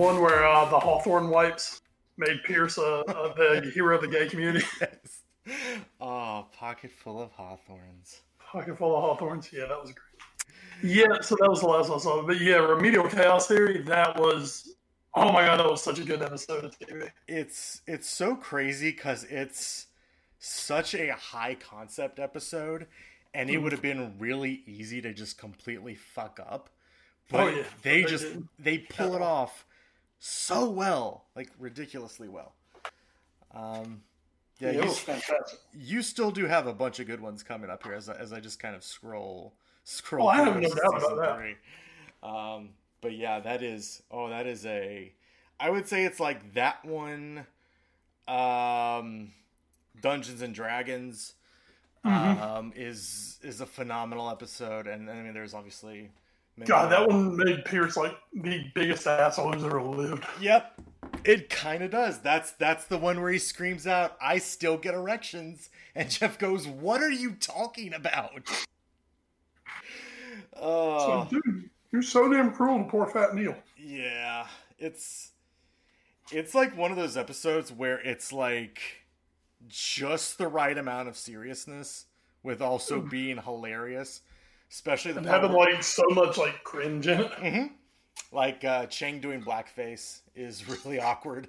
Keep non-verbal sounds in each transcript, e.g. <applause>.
One where uh, the Hawthorne wipes made Pierce uh, uh, the hero of the gay community. <laughs> Yes. Oh, pocket full of Hawthornes. Pocket full of Hawthornes. Yeah, that was great. Yeah, so that was the last one I saw. But yeah, Remedial Chaos Theory, that was, oh my God, that was such a good episode of TV. It's it's so crazy because it's such a high concept episode, and it would have been really easy to just completely fuck up. But Oh, yeah. they They just did. they pull it off so well, like ridiculously well. Um, yeah, Yeah, you, it was fantastic. you still do have a bunch of good ones coming up here as I, as I just kind of scroll scroll. Oh, I have no doubt about that. Um, but yeah, that is oh, that is a. I would say it's like that one. Um, Dungeons and Dragons Mm-hmm. um, is is a phenomenal episode, and I mean, there's obviously. Many God, that one made Pierce like the biggest asshole who's ever lived. Yep. It kind of does. That's that's the one where he screams out, "I still get erections," and <laughs> Jeff goes, "What are you talking about?" <laughs> Oh, So, dude, you're so damn cruel to poor fat Neil. yeah. It's it's like one of those episodes where it's like just the right amount of seriousness with also hmm. being hilarious, especially the part having like so much like cringe in it. hmm Like uh, Chang doing blackface is <laughs> really awkward.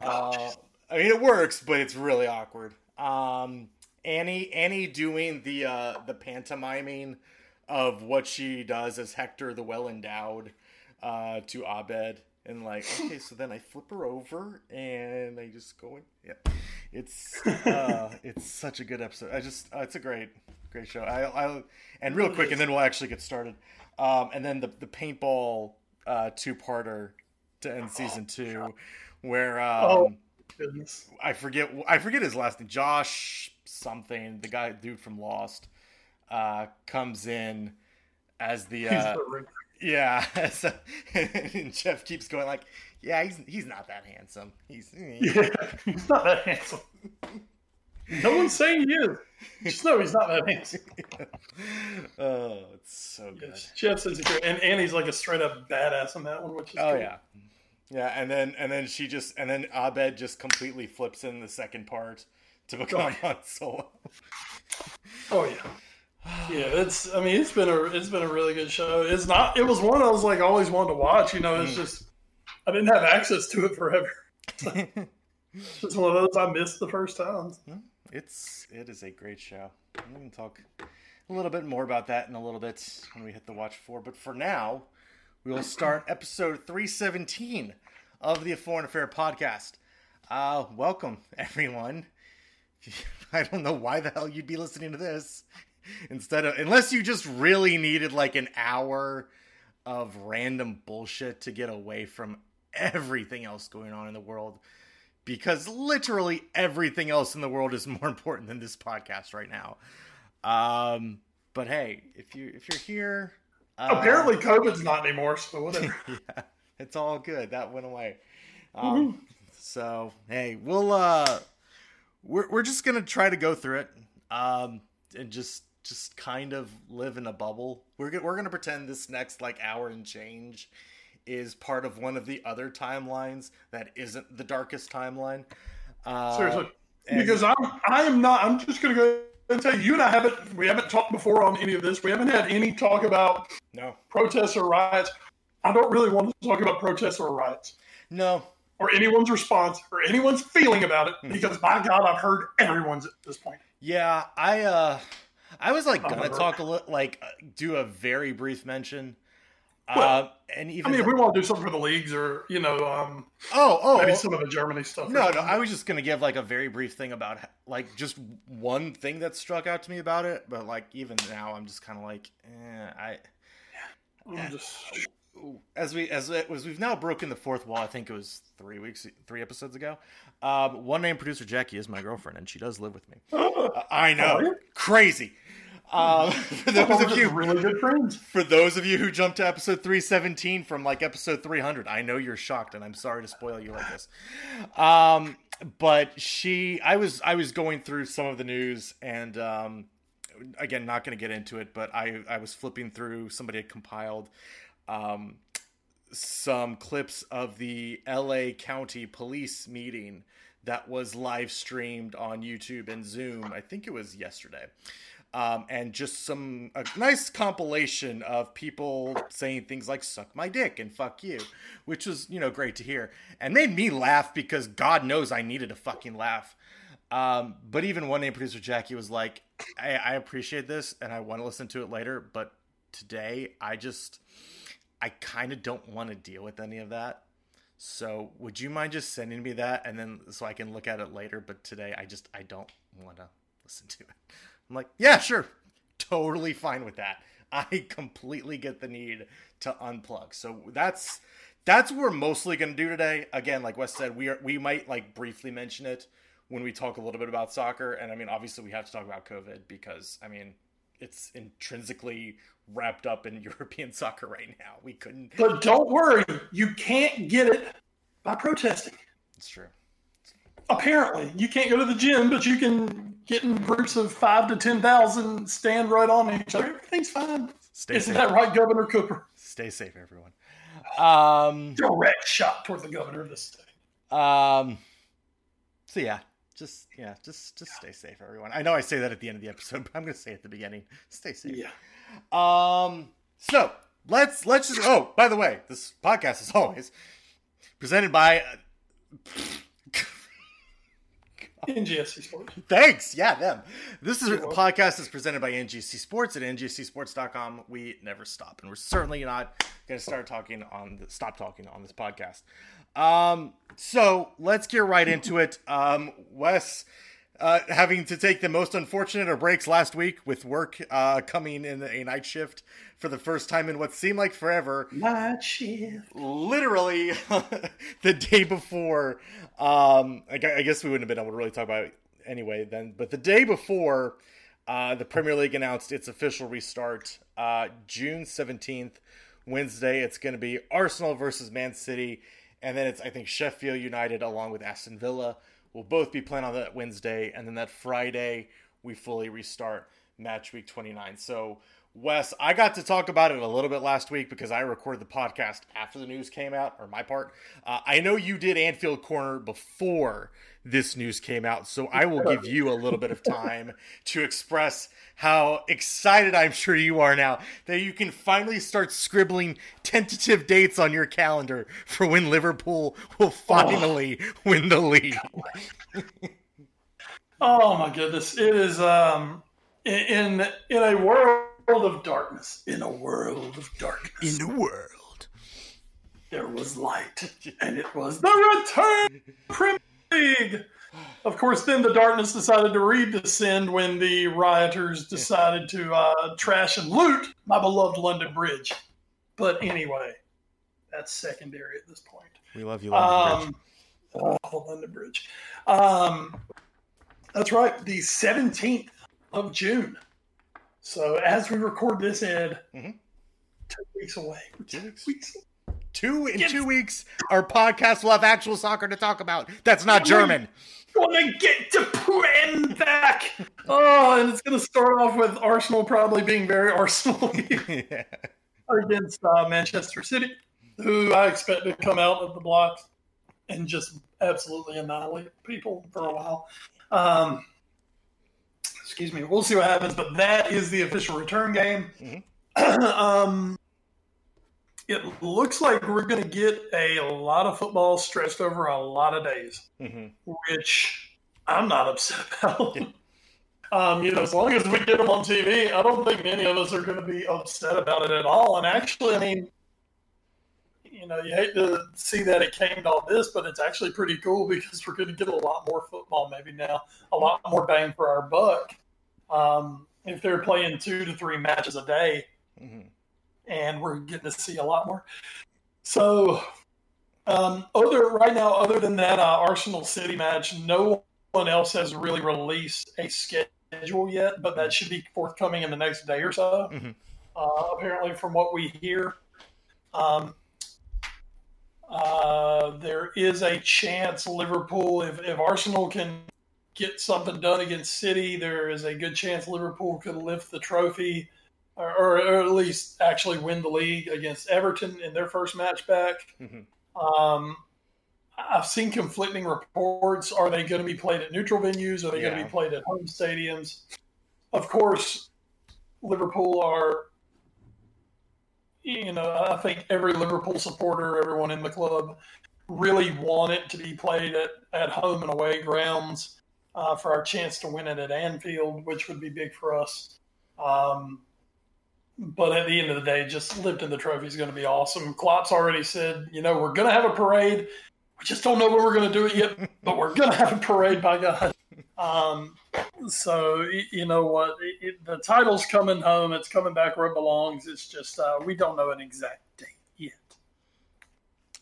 Uh, I mean, it works, but it's really awkward. Um, Annie, Annie doing the uh, the pantomiming of what she does as Hector the Well Endowed uh, to Abed, and like, <laughs> okay, so then I flip her over and I just go in. Yeah, it's uh, it's such a good episode. I just uh, it's a great great show. I, I and real quick, and then we'll actually get started. Um, and then the the paintball uh, two parter to end season two, where um, Oh. Goodness. I forget I forget his last name, Josh something, the guy dude from Lost, uh, comes in as the uh, yeah, <laughs> and Jeff keeps going like, yeah, he's he's not that handsome. He's Yeah, <laughs> he's not that handsome. No one's saying he is. Just know he's not that handsome. <laughs> oh, it's so good. Jeff's insecure, and Annie's like a straight up badass in that one, which is Oh cool. yeah, yeah, and then and then she just and then Abed just completely flips in the second part to become Han Solo. Oh yeah. Yeah, it's. I mean, it's been a it's been a really good show. It's not. It was one I was like always wanted to watch. You know, Mm. it's just I didn't have access to it forever. <laughs> It's one of those I missed the first time. It's it is a great show. We can talk a little bit more about that in a little bit when we hit the watch four. But for now, we will start <laughs> episode three seventeen of the Foreign Affair podcast. Uh, welcome everyone. <laughs> I don't know why the hell you'd be listening to this instead of unless you just really needed like an hour of random bullshit to get away from everything else going on in the world because literally everything else in the world is <laughs> more important than this podcast right now. Um, but hey, if you if you're here, uh, Apparently, COVID's not anymore, so whatever. <laughs> yeah, it's all good. That went away. Um, so hey, we'll uh, we're we're just gonna try to go through it, um, and just just kind of live in a bubble. We're we're gonna pretend this next like hour and change is part of one of the other timelines that isn't the darkest timeline. Uh, Seriously, and- because I'm I am not. I'm just gonna go and tell you. You and I haven't we haven't talked before on any of this. We haven't had any talk about no, protests or riots. I don't really want to talk about protests or riots no, or anyone's response or anyone's feeling about it because by God, I've heard everyone's at this point. Yeah, I uh I was like gonna talk a little like uh, do a very brief mention uh, and even I mean, if we want to do something for the leagues or you know, um, oh oh maybe oh, some of the Germany stuff. no no. I was just gonna give like a very brief thing about like just one thing that struck out to me about it, but like even now I'm just kind of like eh, I I'm just as we as as we've now broken the fourth wall. I think it was three weeks three episodes ago. Um, one name producer Jackie is my girlfriend, and she does live with me. <gasps> I know, crazy. Um, <laughs> <laughs> for those of you really good friends. for those of you who jumped to episode 317 from like episode 300 i know you're shocked and i'm sorry to spoil you like this um but she i was i was going through some of the news and um again not going to get into it but i i was flipping through somebody had compiled um some clips of the la county police meeting that was live streamed on youtube and zoom i think it was yesterday um, and just some a nice compilation of people saying things like "suck my dick" and "fuck you," which was you know great to hear and made me laugh because God knows I needed a fucking laugh. Um, but even one name producer Jackie was like, I, "I appreciate this and I want to listen to it later, but today I just I kind of don't want to deal with any of that." So would you mind just sending me that and then so I can look at it later? But today I just I don't want to listen to it. I'm like, yeah, sure, <laughs> totally fine with that. I <laughs> completely get the need to unplug. So that's that's what we're mostly going to do today. Again, like Wes said, we are we might like briefly mention it when we talk a little bit about soccer, and I mean, obviously, we have to talk about COVID because I mean, it's intrinsically wrapped up in <laughs> European soccer right now. We couldn't. But don't worry, you can't get it by protesting. It's true. Apparently, you can't go to the gym, but you can get in groups of five to ten thousand, stand right on each other. Everything's fine. Stay Isn't safe. that right, Governor Cooper? Stay safe, everyone. Um. Direct shot toward the governor of the state. Um. So yeah, just yeah, just just stay safe, everyone. I know I say that at the end of the episode, <laughs> but I'm gonna say it at the beginning. Stay safe. Yeah. Um. So let's let's just. Oh, by the way, this podcast is always presented by. NGSC Sports. Thanks. Yeah, them. This is a podcast is presented by NGC Sports at ngcsports.com. We never stop, and we're certainly not going to start talking on the, stop talking on this podcast. Um, so let's get right into it. Um, Wes, uh, having to take the most unfortunate of breaks last week with work uh, coming in a night shift for the first time in what seemed like forever. Night shift. literally <laughs> the day before um I, I guess we wouldn't have been able to really talk about it anyway then but the day before uh the premier league announced its official restart uh june 17th wednesday. It's going to be arsenal versus man city and then it's i think sheffield united along with aston villa will both be playing on that wednesday and then that friday we fully restart match week 29 so Wes, I got to talk about it a little bit last week because I recorded the podcast after the news came out, or my part. Uh, I know you did Anfield Corner before this news came out, so I will give you a little bit of time to express how excited I'm sure you are now that you can finally start scribbling tentative dates on your calendar for when Liverpool will finally win the league. <laughs> Oh my goodness! It is um in in a world of darkness. In a world of darkness, In the world. there was light, and it was the return of Premier League. Of course, then the darkness decided to redescend when the rioters decided to uh, trash and loot my beloved London Bridge. But anyway, that's secondary at this point. We love you, London Bridge. Um, oh, London Bridge. Um, that's right, the 17th of June. So as we record this, Ed, Mhm. two weeks away. Two weeks. weeks. Two in Yes. two weeks, our podcast will have actual soccer to talk about. That's not German. Gonna get to Prem back. Oh, and it's gonna start off with Arsenal probably being very Arsenal <laughs> yeah. against uh, Manchester City, who I expect to come out of the blocks and just absolutely annihilate people for a while. Um, excuse me. We'll see what happens, but that is the official return game. <clears throat> um, it looks like we're going to get a lot of football stretched over a lot of days hmm which I'm not upset about. <laughs> um, you know, as long as we get them on TV, I don't think any of us are going to be upset about it at all. And actually, I mean, you know, you hate to see that it came to all this, but it's actually pretty cool because we're going to get a lot more football maybe now, a lot more bang for our buck. Um, if they're playing two to three matches a day, mm-hmm. And we're getting to see a lot more. So, um, other right now, other than that uh, Arsenal City match, no one else has really released a schedule yet, but that should be forthcoming in the next day or so. Mm-hmm. Uh, apparently, from what we hear. Um, uh, there is a chance Liverpool, if, if Arsenal can get something done against City, there is a good chance Liverpool could lift the trophy or, or, at least actually win the league against Everton in their first match back. Mm-hmm. Um, I've seen conflicting reports. Are they going to be played at neutral venues? Are they yeah. going to be played at home stadiums? Of course, Liverpool are you know, I think every Liverpool supporter, everyone in the club, really want it to be played at, at home and away grounds uh, for our chance to win it at Anfield, which would be big for us. Um, but at the end of the day, just lifting the trophy is going to be awesome. Klopp's already said, you know, we're going to have a parade. We just don't know when we're going to do it yet, <laughs> but we're going to have a parade, by God. Um, so you know what, it, it, the title's coming home. It's coming back where it belongs. It's just uh, we don't know an exact date yet.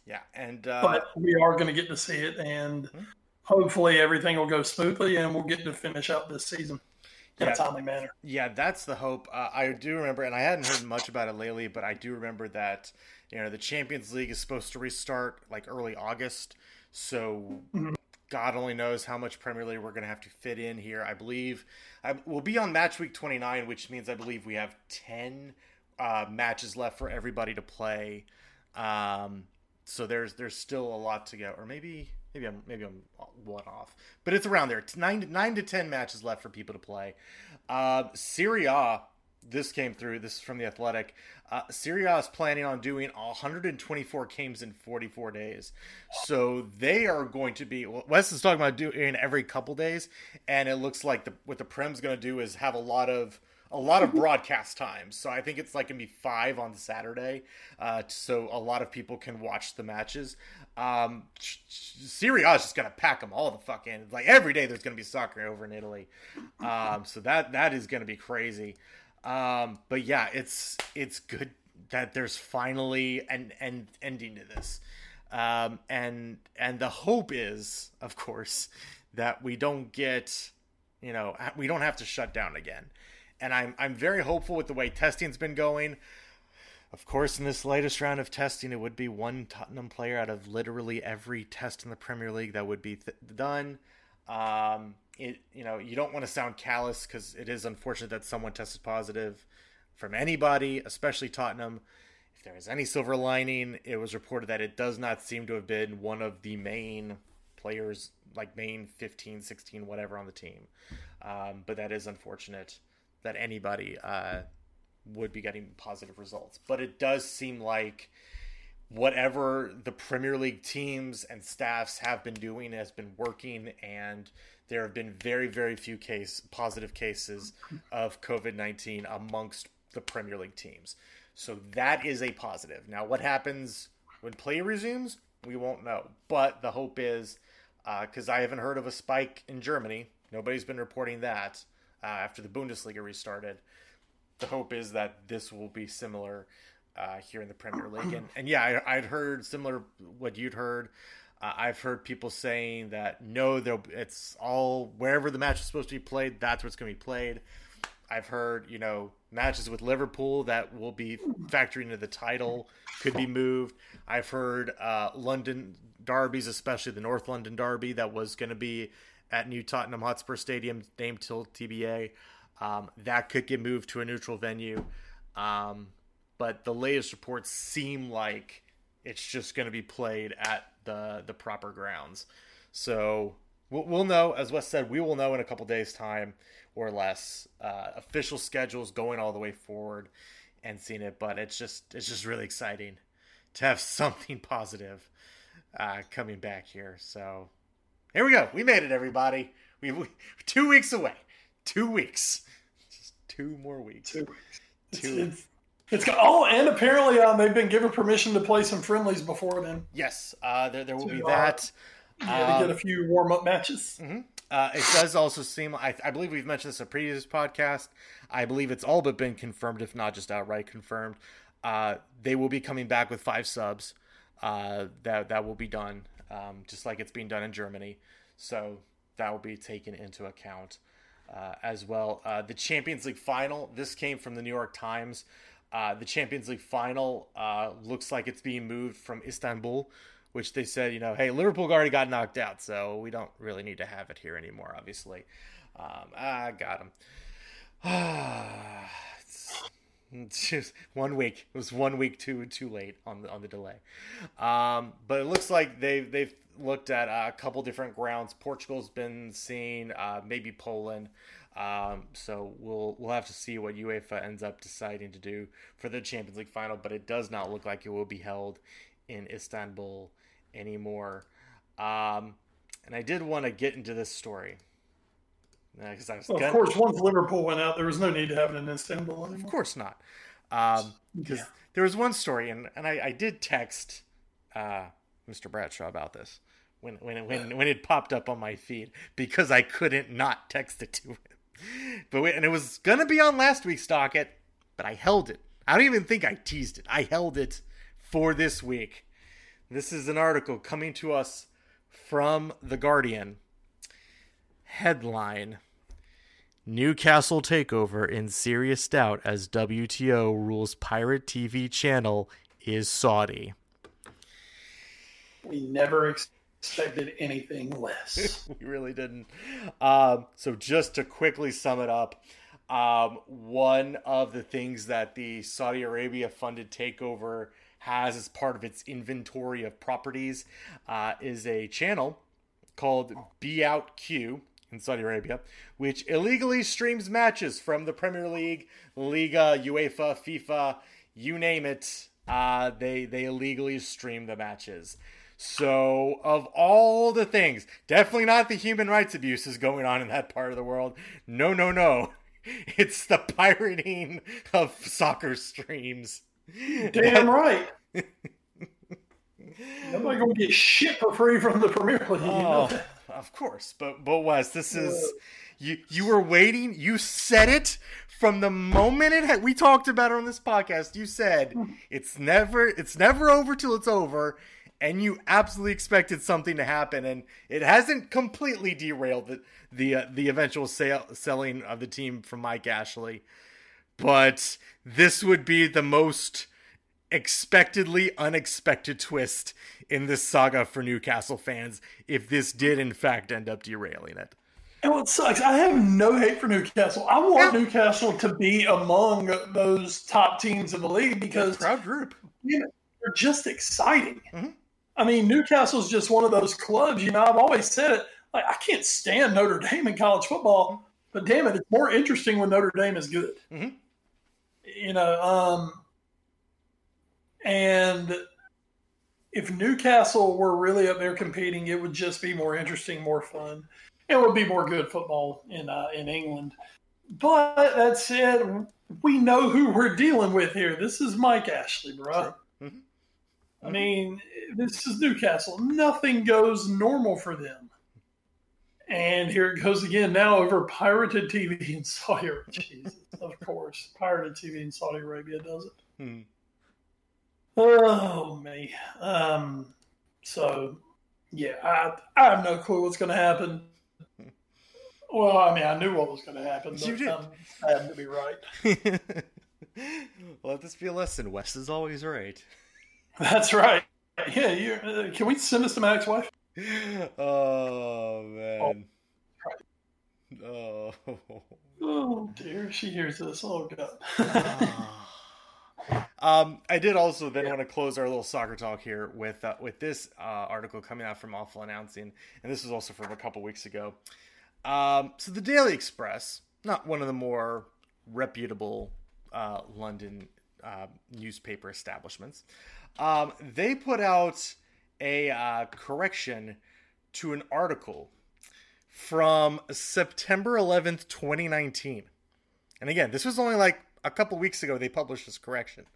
Yeah, and uh, but we are going to get to see it, and mm-hmm. hopefully everything will go smoothly, and we'll get to finish out this season in yeah, a timely manner. Yeah, that's the hope. Uh, I do remember, and I hadn't heard much about it lately, but I do remember that you know the Champions League is supposed to restart like early August. So mm-hmm. God only knows how much Premier League we're going to have to fit in here. I believe I, we'll be on match week 29, which means I believe we have 10 uh, matches left for everybody to play. Um, so there's there's still a lot to go, or maybe maybe I'm maybe I'm one off, but it's around there. It's Nine nine to ten matches left for people to play. Uh, Serie this came through. This is from the Athletic. Uh, is planning on doing 124 games in 44 days, so they are going to be. Wes is talking about doing every couple days, and it looks like the, what the Prem's going to do is have a lot of a lot of broadcast times. So I think it's like gonna be five on Saturday, uh, so a lot of people can watch the matches. Um, Serie A is just gonna pack them all the fuck in. Like every day, there's gonna be soccer over in Italy, um, so that that is gonna be crazy. Um, but yeah, it's it's good that there's finally an end ending to this. Um, and and the hope is, of course, that we don't get, you know, we don't have to shut down again. And I'm I'm very hopeful with the way testing's been going. Of course, in this latest round of testing, it would be one Tottenham player out of literally every test in the Premier League that would be th- done. Um, it you know you don't want to sound callous because it is unfortunate that someone tested positive from anybody, especially Tottenham. If there is any silver lining, it was reported that it does not seem to have been one of the main players, like main 15, 16, whatever on the team. Um, but that is unfortunate that anybody uh, would be getting positive results. But it does seem like whatever the Premier League teams and staffs have been doing has been working, and there have been very, very few case positive cases of COVID nineteen amongst the Premier League teams. So that is a positive. Now, what happens when play resumes? We won't know. But the hope is, because uh, I haven't heard of a spike in Germany, nobody's been reporting that uh, after the Bundesliga restarted. The hope is that this will be similar uh, here in the Premier League. And, and yeah, I, would heard similar what you'd heard. Uh, I've heard people saying that no, it's all wherever the match is supposed to be played, that's where it's going to be played. I've heard, you know, matches with Liverpool that will be factoring into the title could be moved. I've heard uh, London derbies, especially the North London derby that was going to be at New Tottenham Hotspur Stadium, named till TBA. Um, that could get moved to a neutral venue. Um, but the latest reports seem like it's just going to be played at the the proper grounds. So we'll, we'll know, as Wes said, we will know in a couple days' time or less. Uh, official schedules going all the way forward and seeing it, but it's just it's just really exciting to have <laughs> something positive uh, coming back here. So here we go. We made it, everybody. We, we two weeks away. Two weeks. Just two more weeks. Two weeks. Two. It's, it's, It's got, oh, and apparently um, they've been given permission to play some friendlies before then. Yes, uh, there there will To, be uh, that. Yeah, to get a Um, few warm up matches. Uh, it does also seem, I, I believe we've mentioned this in a previous podcast. I believe it's all but been confirmed, if not just outright confirmed. Uh, they will be coming back with five subs. Uh, that that will be done, um, just like it's being done in Germany. So that will be taken into account uh, as well. Uh, the Champions League final. This came from the New York Times. Uh, the Champions League final uh, looks like it's being moved from Istanbul, which they said, you know, hey, Liverpool already got knocked out, so we don't really need to have it here anymore. Obviously, um, I got them. <sighs> <laughs> just one week. It was one week too too late on the on the delay. Um, but it looks like they've they've looked at a couple different grounds. Portugal's been seen, uh, maybe Poland. Um, so we'll we'll have to see what UEFA ends up deciding to do for the Champions League final. But it does not look like it will be held in Istanbul anymore. Um, and I did want to get into this story because I was Of course, once Liverpool went out, there was no need to have it in Istanbul of course not. Um, because Yeah. there was one story, and, and I, I did text uh, Mr. Bradshaw about this when when it, when when it popped up on my feed because I couldn't not text it to him. <laughs> But wait, and it was gonna be on last week's docket, but I held it. I don't even think I teased it. I held it for this week. This is an article coming to us from the Guardian. Headline Newcastle takeover in serious doubt as WTO rules pirate TV channel is Saudi. We never expected anything less. <laughs> we really didn't. Um, so just to quickly sum it up, um, one of the things that the Saudi Arabia funded takeover has as part of its inventory of properties uh, is a channel called beoutQ in Saudi Arabia, which illegally streams matches from the Premier League, Liga, UEFA, FIFA, you name it. Uh, they they illegally stream the matches. So, of all the things, definitely not the human rights abuses going on in that part of the world. No, no, no. <laughs> It's the pirating of soccer streams. Damn <laughs> right. Nobody gonna get shit for free from the Premier League. You know Oh? <laughs> of course, but but Wes, this is you. You were waiting. You said it from the moment it. Had, we talked about it on this podcast. You said it's never it's never over till it's over, and you absolutely expected something to happen, and it hasn't completely derailed the the uh, the eventual sale, selling of the team from Mike Ashley, but this would be the most expectedly unexpected twist in this saga for Newcastle fans if this did in fact end up derailing it. And what sucks, I have no hate for Newcastle. I want Yeah. Newcastle to be among those top teams in the league because Proud group. you know, they're just exciting. Mhm. I mean, Newcastle's just one of those clubs. You know, I've always said it. Like, I can't stand Notre Dame in college football, but damn it, it's more interesting when Notre Dame is good. Mhm. You know, um, and if Newcastle were really up there competing, it would just be more interesting, more fun. It would be more good football in uh, in England. But that said, we know who we're dealing with here. This is Mike Ashley, bro. Mhm. I mean, this is Newcastle. Nothing goes normal for them. And here it goes again now over pirated TV in Saudi Arabia. <laughs> Jesus, of course, pirated TV in Saudi Arabia does it. Hmm. Oh me. Um. So, yeah, I I have no clue what's going to happen. <laughs> Well, I mean, I knew what was going to happen, You but did. I'm sad to be right. <laughs> Let this be a lesson. Wes is always right. <laughs> That's right. Yeah, you. Uh, can we send this to my ex-wife? Oh man. Oh. Oh dear, she hears this. Oh god. Um, I did also then want to close our little soccer talk here with uh, with this uh, article coming out from Awful Announcing, and this was also from a couple weeks ago. Um, so the Daily Express, not one of the more reputable uh, London uh, newspaper establishments, um, they put out a uh, correction to an article from September 11th, 2019. And again, this was only like a couple weeks ago they published this correction.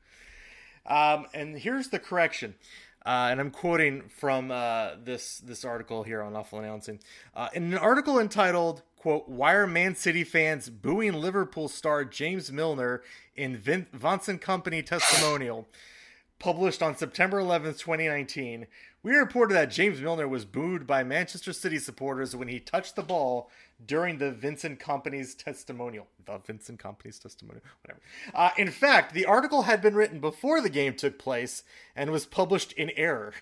Um, and here's the correction. Uh, and I'm quoting from uh, this this article here on Awful Announcing. Uh, in an article entitled "quote Why are Man City fans booing Liverpool star James Milner in Vin- Vincent Kompany testimonial?" published on September 11th, 2019, we reported that James Milner was booed by Manchester City supporters when he touched the ball during the Vincent Kompany's testimonial. The Vincent Kompany's testimonial, whatever. Uh, in fact, the article had been written before the game took place and was published in error.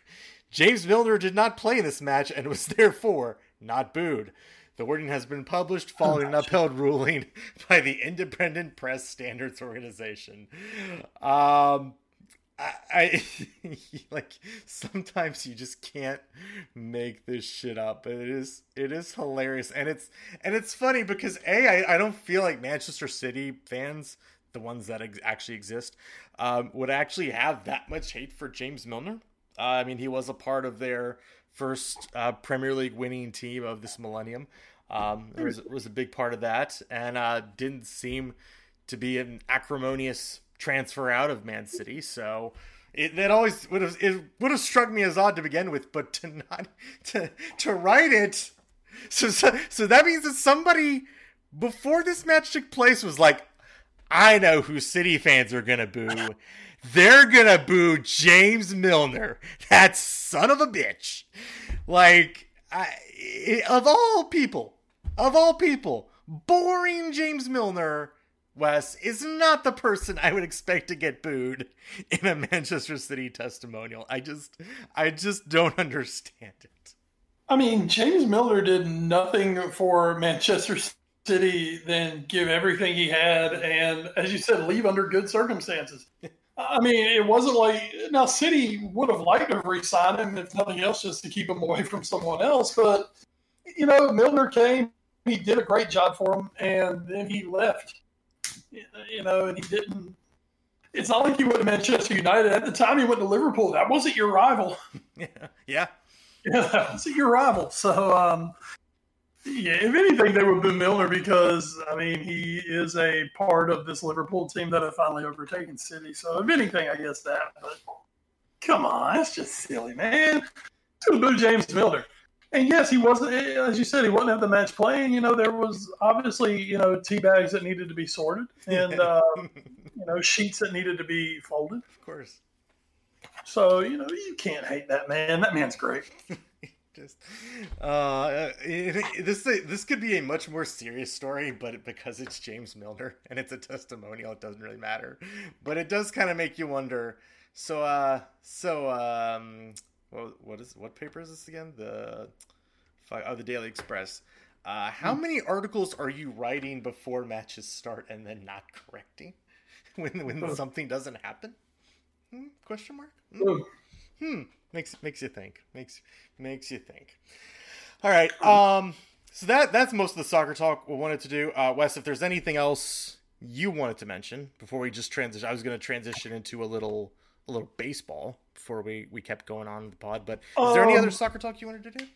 James Milner did not play in this match and was <laughs> therefore not booed. The wording has been published following an upheld ruling <laughs> by the Independent Press Standards Organization. Um, I, I <laughs> like sometimes you just can't make this shit up. It is it is hilarious and it's and it's funny because a I, I don't feel like Manchester City fans, the ones that ex- actually exist, um, would actually have that much hate for James Milner. Uh, I mean, he was a part of their first uh, Premier League winning team of this millennium. Um, was was a big part of that, and uh, didn't seem to be an acrimonious transfer out of Man City. So it that always would have it would have struck me as odd to begin with, but to not to to write it. So so, so that means that somebody before this match took place was like, I know who City fans are gonna boo. They're gonna boo James Milner. That son of a bitch. Like, I, of all people, of all people, boring James Milner Wes is not the person I would expect to get booed in a Manchester City testimonial. I just I just don't understand it. I mean, James Milner did nothing for Manchester City than give everything he had and as you said leave under good circumstances. I mean, it wasn't like now City would have liked to re-sign him if nothing else just to keep him away <laughs> from someone else, but you know, Milner came, he did a great job for him and then he left you know, and he didn't. It's not like he went to Manchester United at the time. He went to Liverpool. That wasn't your rival. <laughs> Yeah, yeah, yeah that wasn't your rival. So, um, yeah, if anything, they would boo Milner because I mean he is a part of this Liverpool team that have finally overtaken City. So, if anything, I guess that. But come on, that's just silly, man. To boo James Milner and yes, he wasn't. As you said, he wasn't at the match playing. You know, there was obviously you know tea bags that needed to be sorted, and <laughs> uh, you know sheets that needed to be folded. Of course. So you know you can't hate that man. That man's great. <laughs> Just uh, this this could be a much more serious story, but because it's James Milner <laughs> and it's a testimonial, it doesn't really matter. But it does kind of make you wonder. So, uh, so um, what, what is what paper is this again? The oh, the Daily Express. Uh, how many articles are you writing before matches start and then not correcting <laughs> when when something doesn't happen? Hmm? Question mark. Hmm. hmm. Makes makes you think. Makes makes you think. All right. Um. So that that's most of the soccer talk we wanted to do. Uh, Wes, if there's anything else you wanted to mention before we just transition, I was going to transition into a little a little baseball before we we kept going on the pod. But is um, there any other um, soccer talk you wanted to do?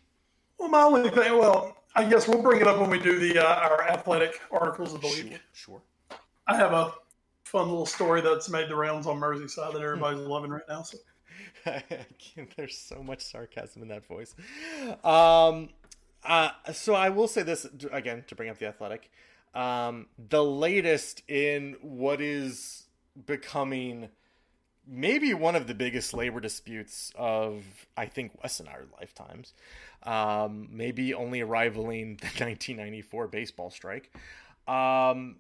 Well, my only thing, well, I guess we'll bring it up when we do the uh, our athletic articles of the sure, week. Sure. I have a fun little story that's made the rounds on Merseyside that everybody's <laughs> loving right now. So. <laughs> There's so much sarcasm in that voice. Um, uh, so I will say this again to bring up the athletic. Um, the latest in what is becoming maybe one of the biggest labor disputes of I think Wes and our lifetimes. Um, maybe only rivaling the <laughs> 1994 baseball strike. Um,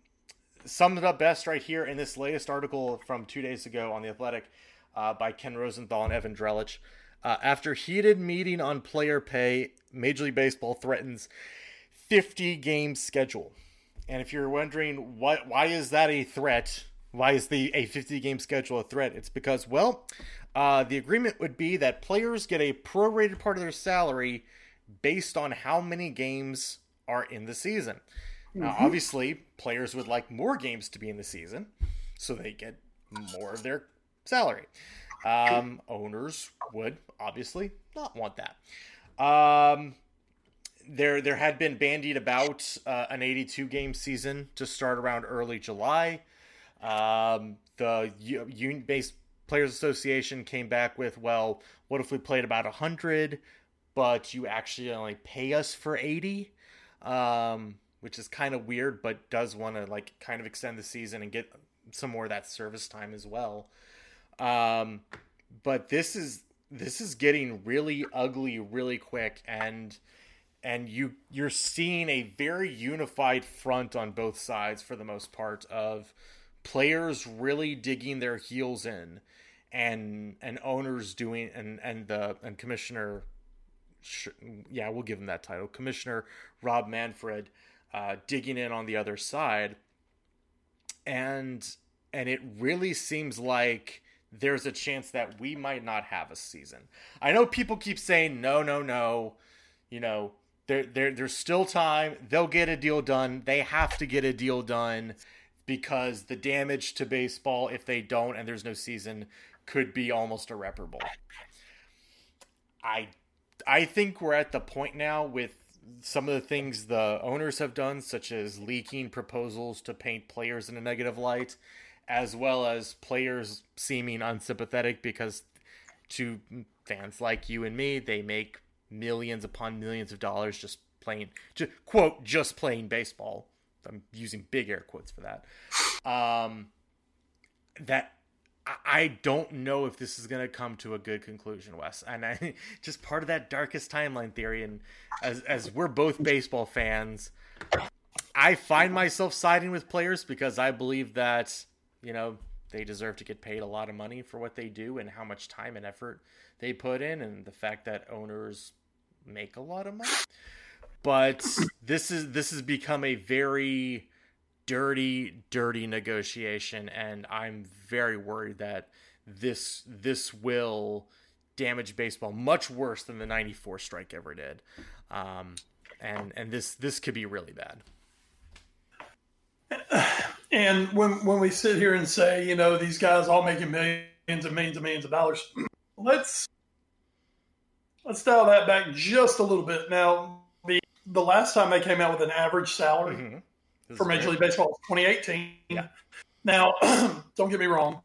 summed up best right here in this latest article from two days ago on the Athletic uh, by Ken Rosenthal and Evan Drellich. Uh, after heated meeting on player pay, Major League Baseball threatens 50 game schedule. And if you're wondering what why is that a threat, why is the a 50 game schedule a threat? It's because, well, uh, the agreement would be that players get a prorated part of their salary based on how many games are in the season. Mm-hmm. Now, obviously, players would like more games to be in the season, so they get more of their salary. Um, owners would obviously not want that. Um, there, there had been bandied about uh, an 82 game season to start around early July. Um, the union based players association came back with, well, what if we played about 100, but you actually only pay us for 80? Um, which is kind of weird, but does want to like kind of extend the season and get some more of that service time as well. Um, but this is this is getting really ugly really quick and and you you're seeing a very unified front on both sides for the most part of players really digging their heels in and and owners doing and and the and commissioner yeah we'll give him that title commissioner rob manfred uh, digging in on the other side and and it really seems like there's a chance that we might not have a season. I know people keep saying no, no, no. You know, there, there, there's still time. They'll get a deal done. They have to get a deal done because the damage to baseball, if they don't and there's no season, could be almost irreparable. I, I think we're at the point now with some of the things the owners have done, such as leaking proposals to paint players in a negative light as well as players seeming unsympathetic because to fans like you and me, they make millions upon millions of dollars just playing, just, quote, just playing baseball. I'm using big air quotes for that. Um, that I don't know if this is going to come to a good conclusion, Wes. And I <laughs> just part of that darkest timeline theory. And as as we're both baseball fans, I find myself siding with players because I believe that you know, they deserve to get paid a lot of money for what they do and how much time and effort they put in and the fact that owners make a lot of money. But this is this has become a very dirty dirty negotiation and I'm very worried that this this will damage baseball much worse than the 94 strike ever did. Um, and and this this could be really bad. And when when we sit here and say, you know, these guys all making millions and millions and millions of dollars, let's let's dial that back just a little bit. Now, the last time they came out with an average salary mm-hmm. for Major League Baseball was 2018. Yeah. Now, <clears throat> don't get me wrong.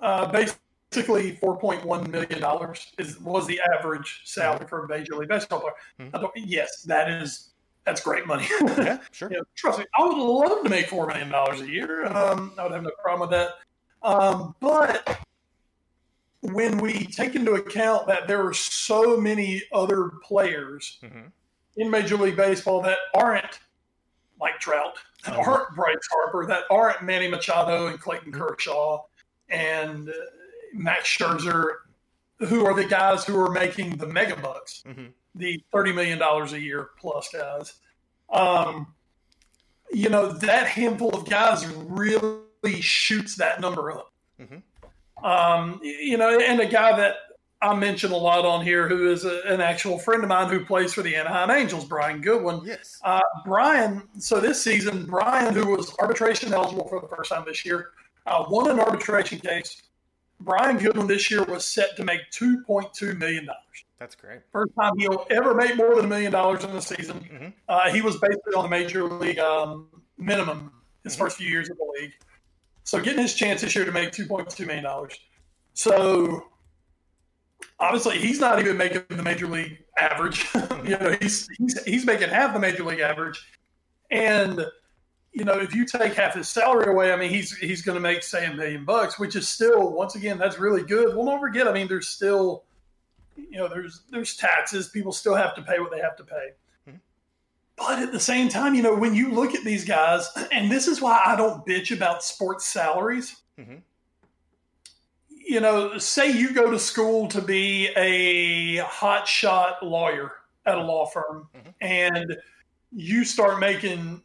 Uh, basically, 4.1 million dollars is was the average salary mm-hmm. for a Major League Baseball player. Mm-hmm. yes, that is that's great money. <laughs> yeah, <laughs> sure. You know, trust me, I would love to make four million dollars a year. Um, I would have no problem with that. Um, but when we take into account that there are so many other players mm-hmm. In Major League Baseball that aren't like Trout, that oh. aren't Bryce Harper, that aren't Manny Machado and Clayton mm-hmm. Kershaw and uh, Max Scherzer, who are the guys who are making the mega bucks. Mm-hmm the thirty million dollars a year plus guys. Um, you know that handful of guys really shoots that number up. Mm-hmm. Um, you know, and a guy that I mention a lot on here, who is a, an actual friend of mine who plays for the Anaheim Angels, Brian Goodwin. Yes. Uh, Brian, so this season, Brian, who was arbitration eligible for the first time this year, uh, won an arbitration case. Brian Goodwin this year was set to make $2.2 million. That's great. First time he'll ever make more than a million dollars in the season. Mm-hmm. Uh, he was basically on the major league um, minimum his mm-hmm. first few years of the league. So getting his chance this year to make two point two million dollars. So obviously he's not even making the major league average. <laughs> you know, he's, he's he's making half the major league average. And you know, if you take half his salary away, I mean, he's he's going to make say a million bucks, which is still once again that's really good. We'll never forget. I mean, there's still you know, there's there's taxes. People still have to pay what they have to pay. Mm-hmm. But at the same time, you know, when you look at these guys, <clears throat> and this is why I don't bitch about sports salaries. Mm-hmm. You know, say you go to school to be a hot shot lawyer at a law firm, mm-hmm. and you start making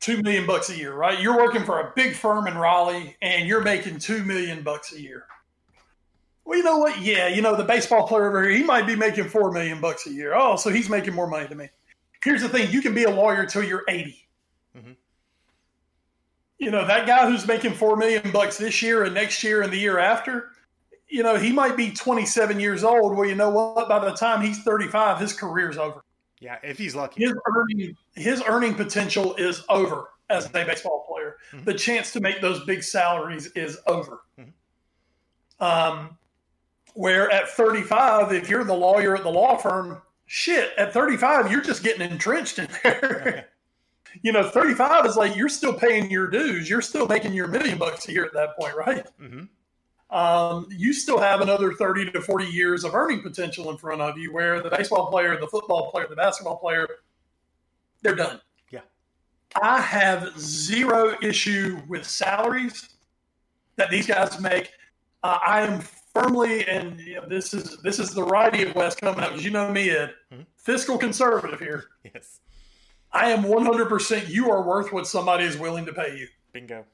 two million bucks a year, right? You're working for a big firm in Raleigh, and you're making two million bucks a year well, you know what? Yeah, you know the baseball player over here, he might be making four million bucks a year. Oh, so he's making more money than me. Here's the thing: you can be a lawyer till you're 80. Mm-hmm. You know that guy who's making four million bucks this year and next year and the year after. You know he might be 27 years old. Well, you know what? By the time he's 35, his career's over. Yeah, if he's lucky. His earning, his earning potential is over as a baseball player. Mm-hmm. The chance to make those big salaries is over. Mm-hmm. Um, where at 35, if you're the lawyer at the law firm, shit, at 35, you're just getting entrenched in there. <laughs> you know, 35 is like you're still paying your dues. You're still making your million bucks a year at that point, right? Mm-hmm. Um, you still have another 30 to 40 years of earning potential in front of you where the baseball player, the football player, the basketball player, they're done. Yeah. I have zero issue with salaries that these guys make. Uh, I am firmly, and you know, this is this is the righty of West coming up, as you know me, Ed, mm-hmm. fiscal conservative here. <laughs> Yes. I am 100% you are worth what somebody is willing to pay you. Bingo.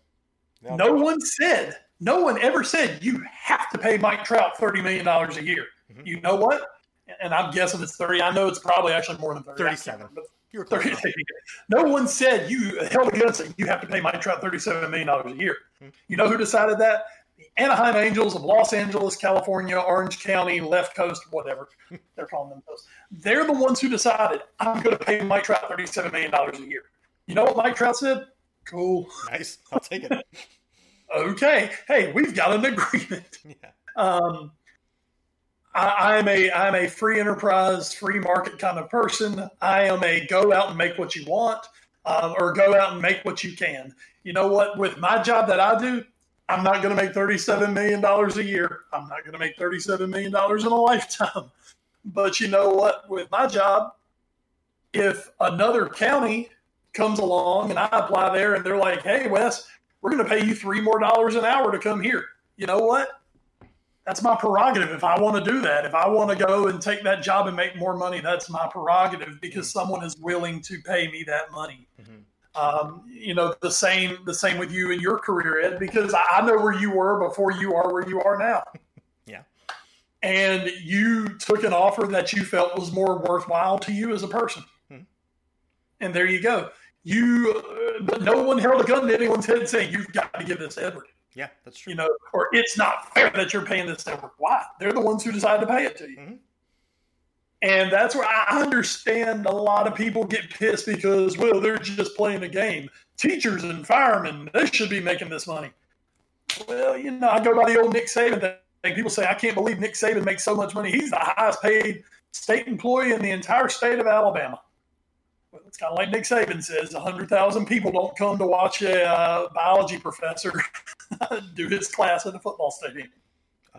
No, one said, no one ever said you have to pay Mike Trout $30 million a year. Mm-hmm. You know what? And I'm guessing it's 30. I know it's probably actually more than 30. 37. But you were 30. no one said you held against it. You have to pay Mike Trout $37 million a year. Mm-hmm. You know who decided that? Anaheim Angels of Los Angeles, California, Orange County, left coast, whatever <laughs> they're calling themselves. They're the ones who decided I'm going to pay Mike Trout $37 million a year. You know what Mike Trout said? Cool. Nice. I'll take it. <laughs> okay. Hey, we've got an agreement. <laughs> Yeah. Um, I, am a I'm a free enterprise, free market kind of person. I am a go out and make what you want, uh, or go out and make what you can. You know what? With my job that I do, I'm not going to make $37 million a year. I'm not going to make $37 million in a <laughs> lifetime. But you know what? With my job, if another county comes along and I apply there and they're like, hey, Wes, we're going to pay you three more dollars an hour to come here. You know what? That's my prerogative. If I want to do that, if I want to go and take that job and make more money, that's my prerogative because someone is willing to pay me that money. Mm-hmm. Um, you know, the same the same with you in your career, Ed, because I know where you were before you are where you are now. <laughs> Yeah. And you took an offer that you felt was more worthwhile to you as a person. Hmm. And there you go. You, but no one held a gun to anyone's head saying you've got to give this Edward. Yeah, that's true. You know, or it's not fair that you're paying this Edward. Why? They're the ones who decided to pay it to you. Mm-hmm. And that's where I understand a lot of people get pissed because, well, they're just playing a game. Teachers and firemen, they should be making this money. Well, you know, I go by the old Nick Saban thing. People say, I can't believe Nick Saban makes so much money. He's the highest paid state employee in the entire state of Alabama. Well, it's kind of like Nick Saban says 100,000 people don't come to watch a uh, biology professor <laughs> do his class at a football stadium.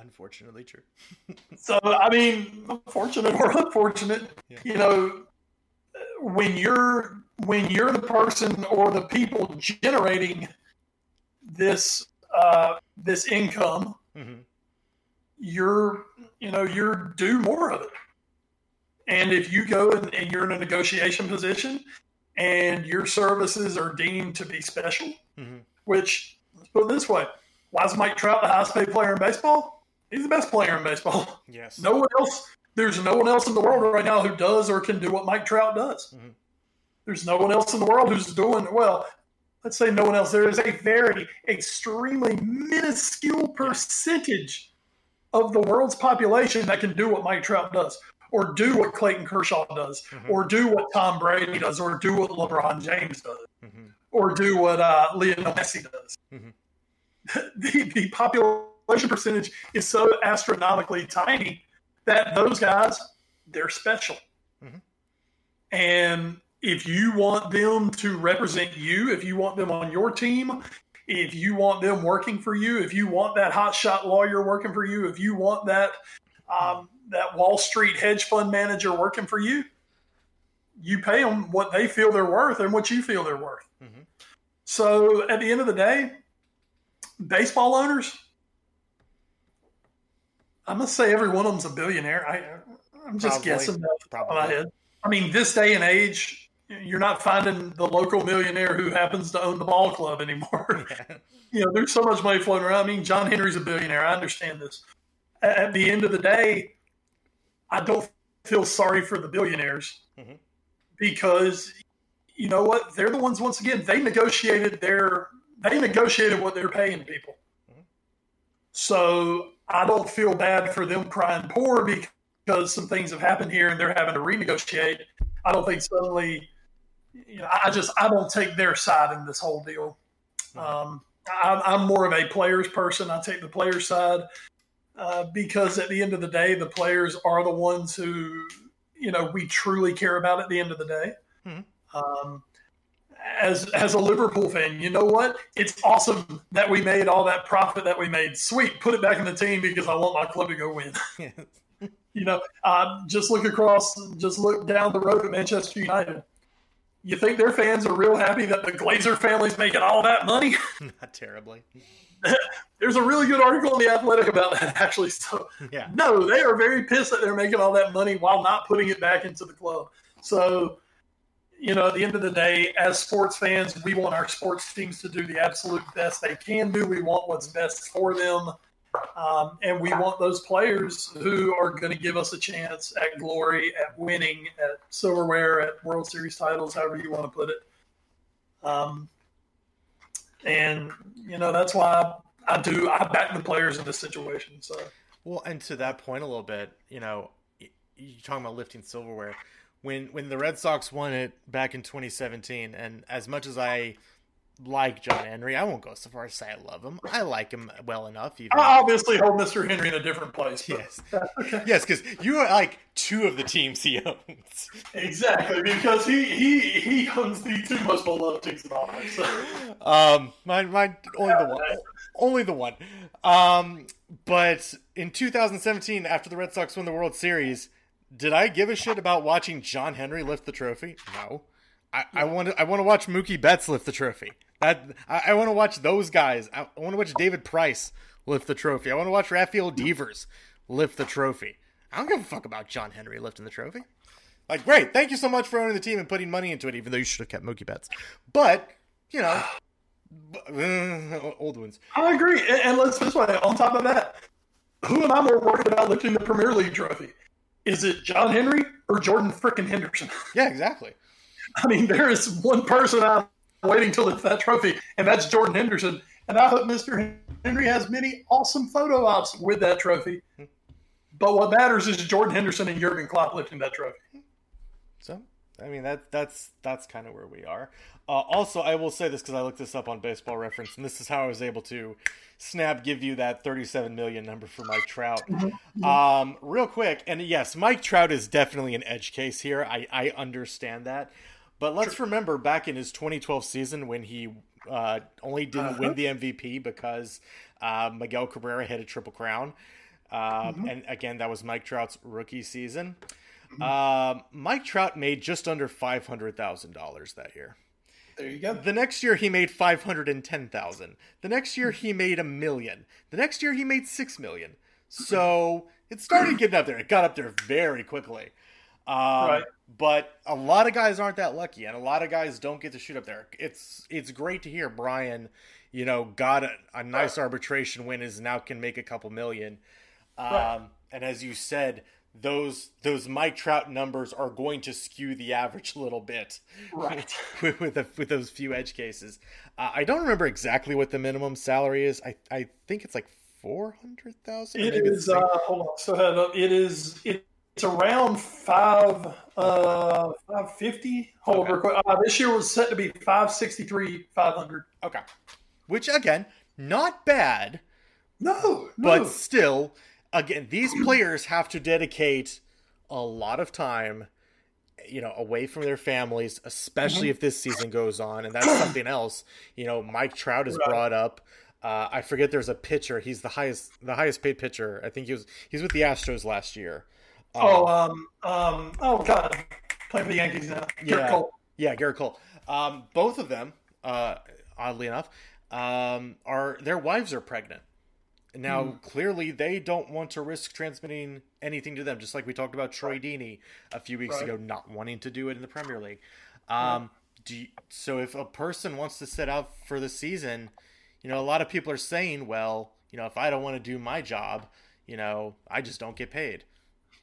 Unfortunately, true. <laughs> so, I mean, fortunate or unfortunate, yeah. you know, when you're when you're the person or the people generating this uh, this income, mm-hmm. you're you know you're due more of it. And if you go and, and, you're in a negotiation position, and your services are deemed to be special, mm-hmm. which let's put it this way: why is Mike Trout the highest paid player in baseball? He's the best player in baseball. Yes. No one else. There's no one else in the world right now who does or can do what Mike Trout does. Mm-hmm. There's no one else in the world who's doing well. Let's say no one else. There is a very extremely minuscule percentage of the world's population that can do what Mike Trout does, or do what Clayton Kershaw does, mm-hmm. or do what Tom Brady does, or do what LeBron James does, mm-hmm. or do what uh, Lionel Messi does. Mm-hmm. <laughs> the, the population percentage is so astronomically tiny that those guys they're special. Mm-hmm. And if you want them to represent you, if you want them on your team, if you want them working for you, if you want that hotshot lawyer working for you, if you want that um, that Wall Street hedge fund manager working for you, you pay them what they feel they're worth and what you feel they're worth. Mm-hmm. So at the end of the day, baseball owners, I'm gonna say every one of them's a billionaire. I, I'm just probably, guessing that probably. my head. I mean, this day and age, you're not finding the local millionaire who happens to own the ball club anymore. Yeah. <laughs> <laughs> you know, there's so much money floating around. I mean, John Henry's a billionaire. I understand this. At the end of the day, I don't feel sorry for the billionaires mm-hmm. because you know what? They're the ones. Once again, they negotiated their they negotiated what they're paying people. Mm-hmm. So I don't feel bad for them crying poor because some things have happened here and they're having to renegotiate. I don't think suddenly you know, I just I don't take their side in this whole deal. Um, I, I'm more of a players person. I take the players side uh, because at the end of the day, the players are the ones who you know we truly care about at the end of the day. Mhm. Um, as as a Liverpool fan, you know what? It's awesome that we made all that profit that we made. Sweet, put it back in the team because I want my club to go win. <laughs> You know, uh, just look across, just look down the road at Manchester United. You think their fans are real happy that the Glazer family's making all that money? <laughs> <laughs> Not terribly. There's a really good article in the Athletic about that, actually. So, Yeah. no, they are very pissed that they're making all that money while not putting it back into the club. So, you know, at the end of the day, as sports fans, we want our sports teams to do the absolute best they can do. We want what's best for them. Um, and we want those players who are going to give us a chance at glory, at winning, at silverware, at World Series titles, however you want to put it. Um, and you know that's why I, I do I back the players in this situation. So Well, and to that point a little bit, you know, you're talking about lifting silverware. When when the Red Sox won it back in 2017, and as much as I like John Henry, I won't go so far as to say I love him. I like him well enough. Even I obviously hold Mr. Henry in a different place. but- yes, yes, because you are like two of the teams he owns. exactly because he he he owns the two most beloved teams in all. So. Um, my my only the one, <laughs> only the one. Um, but in 2017, after the Red Sox won the World Series, did I give a shit about watching John Henry lift the trophy? No. I, I want to. I want to watch Mookie Betts lift the trophy. That I, I want to watch those guys. I, I want to watch David Price lift the trophy. I want to watch Rafael Devers lift the trophy. I don't give a fuck about John Henry lifting the trophy. Like, great, thank you so much for owning the team and putting money into it, even though you should have kept Mookie Betts. But you know, uh, <sighs> old ones. I agree, and, and let's this way. On top of that, who am I more worried about lifting the Premier League trophy? Is it John Henry or Jordan frickin' Henderson? <laughs> Yeah, exactly. I mean, there is one person I'm waiting to lift that trophy, and that's Jordan Henderson. And I hope Mr. Henry has many awesome photo ops with that trophy. But what matters is Jordan Henderson and Jurgen Klopp lifting that trophy. So, I mean that that's that's kind of where we are. Uh, also, I will say this because I looked this up on Baseball Reference, and this is how I was able to snap give you that 37 million number for Mike Trout. Um, real quick, and yes, Mike Trout is definitely an edge case here. I I understand that, but let's remember back in his 2012 season when he uh, only didn't win the MVP because uh, Miguel Cabrera hit a triple crown. Um, And again, that was Mike Trout's rookie season. Um, Mike Trout made just under five hundred thousand dollars that year. There you go. The next year he made five hundred and ten thousand. The next year he made a million. The next year he made six million. So it started getting up there. It got up there very quickly. Um, Right. But a lot of guys aren't that lucky, and a lot of guys don't get to shoot up there. It's it's great to hear Brian, you know, got a, a nice arbitration win, is now can make a couple million. Um, Right. And as you said, those those Mike Trout numbers are going to skew the average a <laughs> little bit Right. <laughs> with with, a, with those few edge cases. Uh, I don't remember exactly what the minimum salary is. I I think it's like four hundred thousand. It is. Uh, hold on. So. It is. It's around five. Uh, five fifty. Hold Okay. on. real quick. Uh, this year was set to be five sixty three. Five hundred. okay, which again, not bad, No. No. but still, again, these players have to dedicate a lot of time. You know, away from their families, especially if this season goes on, and that's something else. You know, Mike Trout is brought up. Uh, I forget there's a pitcher. He's the highest, the highest paid pitcher. I think he was. He's with the Astros last year. Um, oh. Um. Um. Oh God. Playing for the Yankees now. Gerrit Yeah. Cole. Yeah, Gerrit Cole. Um, both of them, uh, oddly enough, um, are their wives are pregnant. Now, Hmm. clearly, they don't want to risk transmitting anything to them. Just like we talked about Troy Deeney a few weeks Right. ago, not wanting to do it in the Premier League. Um, do you, so if a person wants to sit out for the season, you know, a lot of people are saying, well, you know, if I don't want to do my job, you know, I just don't get paid.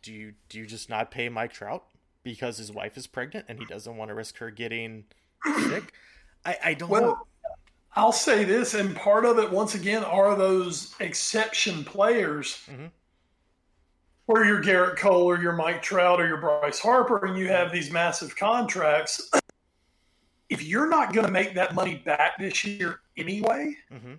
Do you do you just not pay Mike Trout because his wife is pregnant and he doesn't want to risk her getting sick? I, I don't know. Well, I'll say this, and part of it, once again, are those exception players Mhm. where you're Gerrit Cole or you're Mike Trout or you're Bryce Harper, and you have these massive contracts. <clears throat> if you're not going to make that money back this year anyway, Mm-hmm.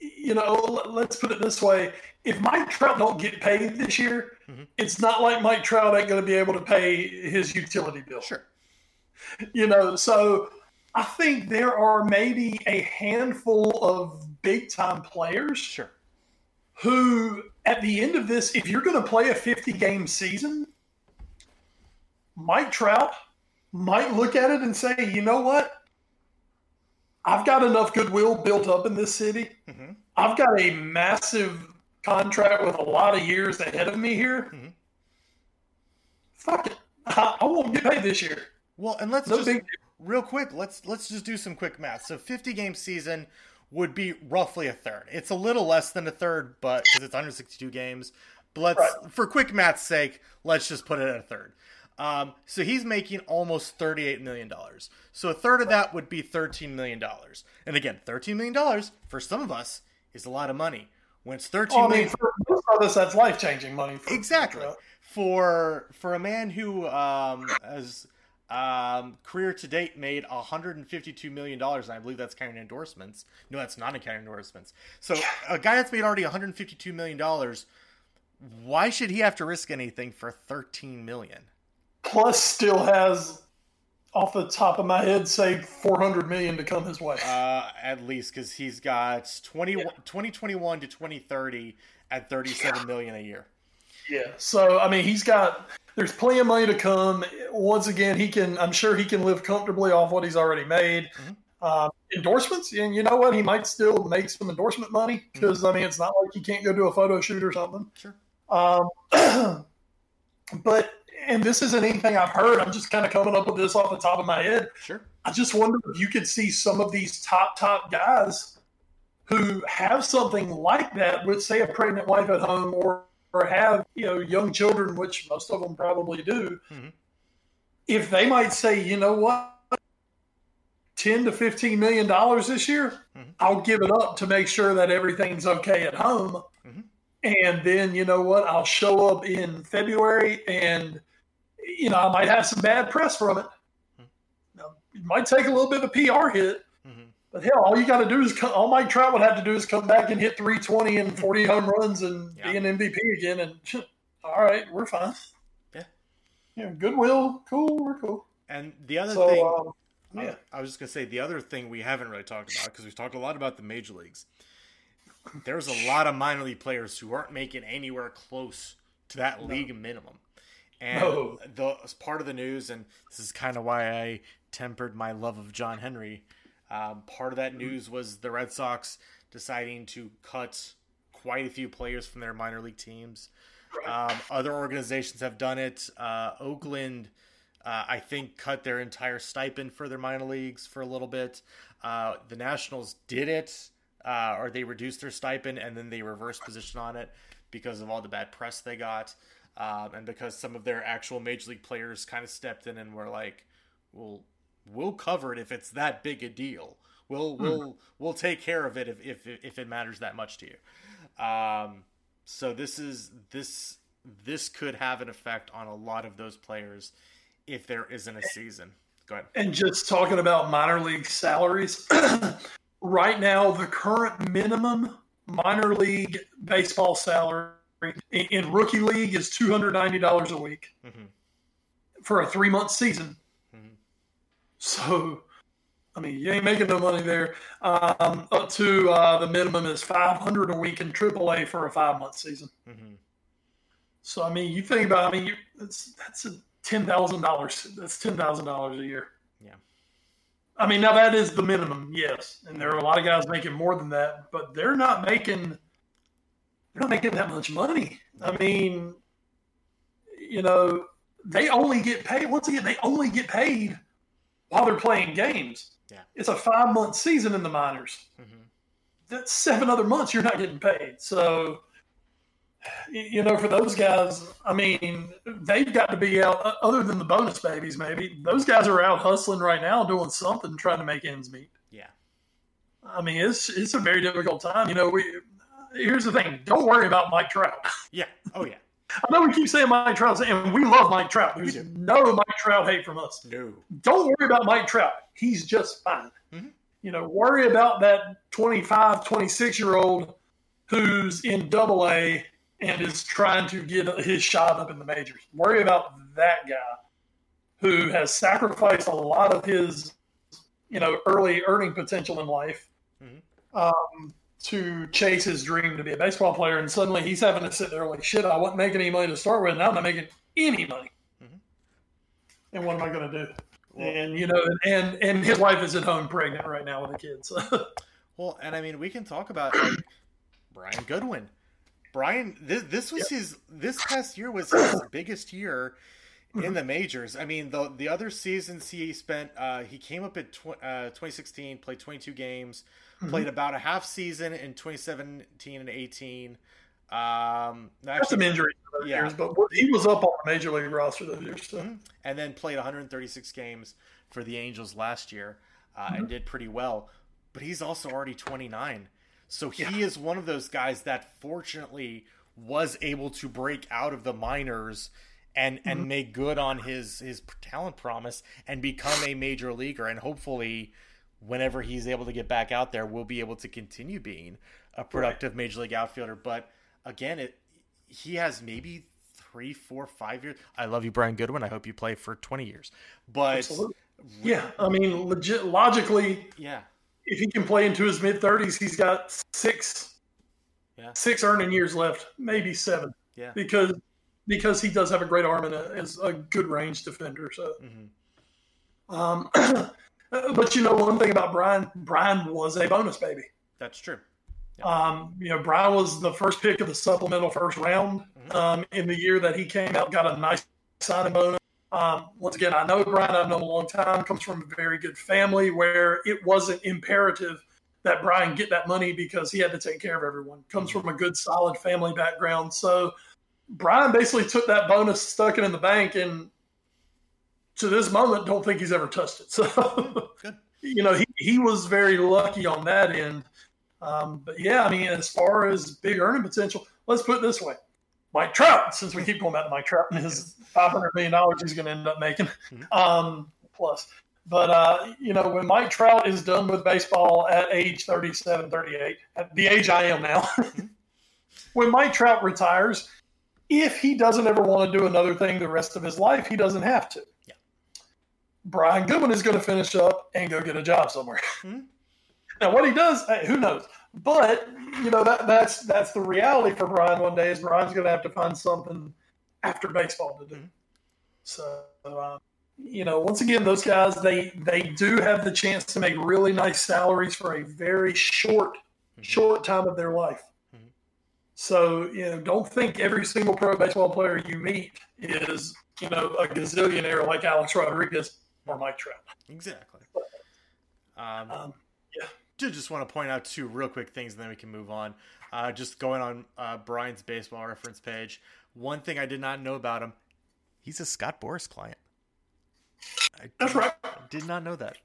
you know, let's put it this way: if Mike Trout don't get paid this year, Mhm. it's not like Mike Trout ain't going to be able to pay his utility bill. Sure. You know, so I think there are maybe a handful of big time players Sure. who, at the end of this, if you're going to play a 50 game season, Mike Trout might look at it and say, you know what? I've got enough goodwill built up in this city. Mhm. I've got a massive contract with a lot of years ahead of me here. Mhm. Fuck it. I, I won't get paid this year. Well, and let's No just big real quick. Let's let's just do some quick math. So, fifty game season would be roughly a third. It's a little less than a third, but because it's 162 games. But let's, Right. for quick math's sake, let's just put it at a third. Um, so he's making almost 38 million dollars. So a third of that would be 13 million dollars. And again, 13 million dollars for some of us is a lot of money. When it's 13 Well, I million, mean, for most of us, that's life changing money. For exactly for for a man who um, has um, career to date made 152 million dollars, and I believe that's counting endorsements. No, that's not counting endorsements. So a guy that's made already 152 million dollars, why should he have to risk anything for 13 million? Plus, still has, off the top of my head, say 400 million to come his way. Uh, at least because he's got 20, 2021 to 2030 at 37 million a year. Yeah. So I mean, he's got. There's plenty of money to come. Once again, he can. I'm sure he can live comfortably off what he's already made. Mhm. Um, endorsements, and you know what? He might still make some endorsement money because I mean, it's not like he can't go do a photo shoot or something. Sure. Um, <clears throat> but and this isn't anything I've heard. I'm just kind of coming up with this off the top of my head. Sure. I just wonder if you could see some of these top top guys who have something like that with say a pregnant wife at home or or have you know young children, which most of them probably do. Mhm. If they might say, you know what, ten to fifteen million dollars this year, Mhm. I'll give it up to make sure that everything's okay at home. Mhm. And then you know what, I'll show up in February and you know I might have some bad press from it. Mhm. Now, it might take a little bit of a PR hit, but hell, all you got to do is come, all Mike Trout would have to do is come back and hit 320 and 40 home runs and Yeah. be an MVP again. And all right, we're fine. Yeah. Yeah. Goodwill. Cool. We're cool. And the other So, thing, um, I- yeah. I was just gonna say the other thing we haven't really talked about because we've talked a lot about the major leagues. There's a lot of minor league players who aren't making anywhere close to that league minimum. And No. the part of the news, and this is kind of why I tempered my love of John Henry. Um, part of that news was the Red Sox deciding to cut quite a few players from their minor league teams. Um, other organizations have done it. Uh, Oakland, uh, I think, cut their entire stipend for their minor leagues for a little bit. Uh, the Nationals did it, uh, or they reduced their stipend and then they reversed position on it because of all the bad press they got, um, and because some of their actual major league players kind of stepped in and were like, "Well, we'll cover it if it's that big a deal. We'll we'll we'll take care of it if if if it matters that much to you." Um, so this is this this could have an effect on a lot of those players if there isn't a season. Go ahead. And just talking about minor league salaries, <clears throat> right now, the current minimum minor league baseball salary in, in rookie league is $290 a week hmm for a three month season. So, I mean, you ain't making no money there. Um, up to uh, the minimum is 500 a week in AAA for a five month season. hmm So, I mean, you think about, I mean, you, that's that's a ten thousand dollars. That's ten thousand dollars a year. Yeah. I mean, now that is the minimum, yes, and there are a lot of guys making more than that, but they're not making. They're not making that much money. I mean, you know, they only get paid. Once again, they only get paid while they're playing games. Yeah. It's a five month season in the minors hmm that's seven other months you're not getting paid. So, you know, for those guys, I mean, they've got to be out. Other than the bonus babies, maybe those guys are out hustling right now, doing something, trying to make ends meet. Yeah. I mean, it's it's a very difficult time. You know, we here's the thing: don't worry about Mike Trout. <laughs> Yeah. Oh yeah. I know we keep saying Mike Trout, and we love Mike Trout. There's no Mike Trout hate from us. No. Don't worry about Mike Trout. He's just fine. Mhm. You know, worry about that 25, 26 year old who's in double A and is trying to get his shot up in the majors. Worry about that guy who has sacrificed a lot of his, you know, early earning potential in life Mhm. um, to chase his dream to be a baseball player. And suddenly he's having to sit there like, shit, I wasn't making any money to start with. Now I'm not making any money. Mhm. And what am I going to do? Well- and you know, and and his wife is at home pregnant right now with a kid. So Well, and I mean, we can talk about like Brian Goodwin. Brian, this this was his this past year was <coughs> his biggest year in the majors. I mean, the the other seasons he spent, uh, he came up at tw- uh, 2016, played 22 games, played about a half season in 2017 and 18. Um, that's some actually, injuries Yeah. years, but he was up on the major league roster those years. So. and then played 136 games for the Angels last year uh, and did pretty well. But he's also already 29, so he Yeah. is one of those guys that fortunately was able to break out of the minors and and make good on his his talent promise and become a major leaguer. And hopefully, whenever he's able to get back out there, we'll be able to continue being a productive major league outfielder. But again, it he has maybe three, four, five years. I love you, Brian Goodwin. I hope you play for twenty years. But Absolutely. Yeah, I mean, legit logically, yeah, if he can play into his mid thirties, he's got six, Yeah. six earning years left, maybe seven, yeah. because because he does have a great arm and a, is a good range defender. So, hmm um, <clears throat> but you know, one thing about Brian, Brian was a bonus baby. That's true. Um, you know, Brian was the first pick of the supplemental first round Mhm. um, in the year that he came out, got a nice signing bonus. Um, once again, I know Brian, I've known a long time, comes from a very good family where it wasn't imperative that Brian get that money because he had to take care of everyone. Comes from a good, solid family background. So Brian basically took that bonus, stuck it in the bank, and to this moment, don't think he's ever touched it. So Good. <laughs> you know, he, he was very lucky on that end. Um, but yeah, I mean, as far as big earning potential, let's put it this way. Mike Trout, since we keep going back to Mike Trout and his $500 million he's going to end up making, Mhm. um, plus. But, uh, you know, when Mike Trout is done with baseball at age 37, 38, at the age I am now, <laughs> when Mike Trout retires, if he doesn't ever want to do another thing the rest of his life, he doesn't have to. Brian Goodwin is going to finish up and go get a job somewhere. Mhm. <laughs> Now, what he does, who knows? But you know that that's that's the reality for Brian. One day is Brian's going to have to find something after baseball to do. Mhm. So, uh, you know, once again, those guys they they do have the chance to make really nice salaries for a very short Mhm. short time of their life. Mhm. So, you know, don't think every single pro baseball player you meet is, you know, a gazillionaire like Alex Rodriguez or Mike Trout. Exactly. Um, Um, did just want to point out two real quick things, and then we can move on. Uh, just going on uh, Brian's baseball reference page. One thing I did not know about him: he's a Scott Boras client. I That's did- right. Did not know that.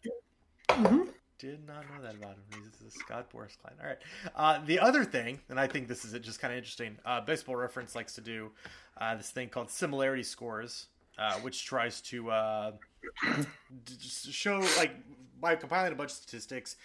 Mhm. Did not know that about him. He's a Scott Boras client. All right. Uh, the other thing, and I think this is just kind of interesting. Uh, Baseball Reference likes to do uh, this thing called similarity scores, uh, which tries to uh, <clears throat> show like by compiling a bunch of statistics,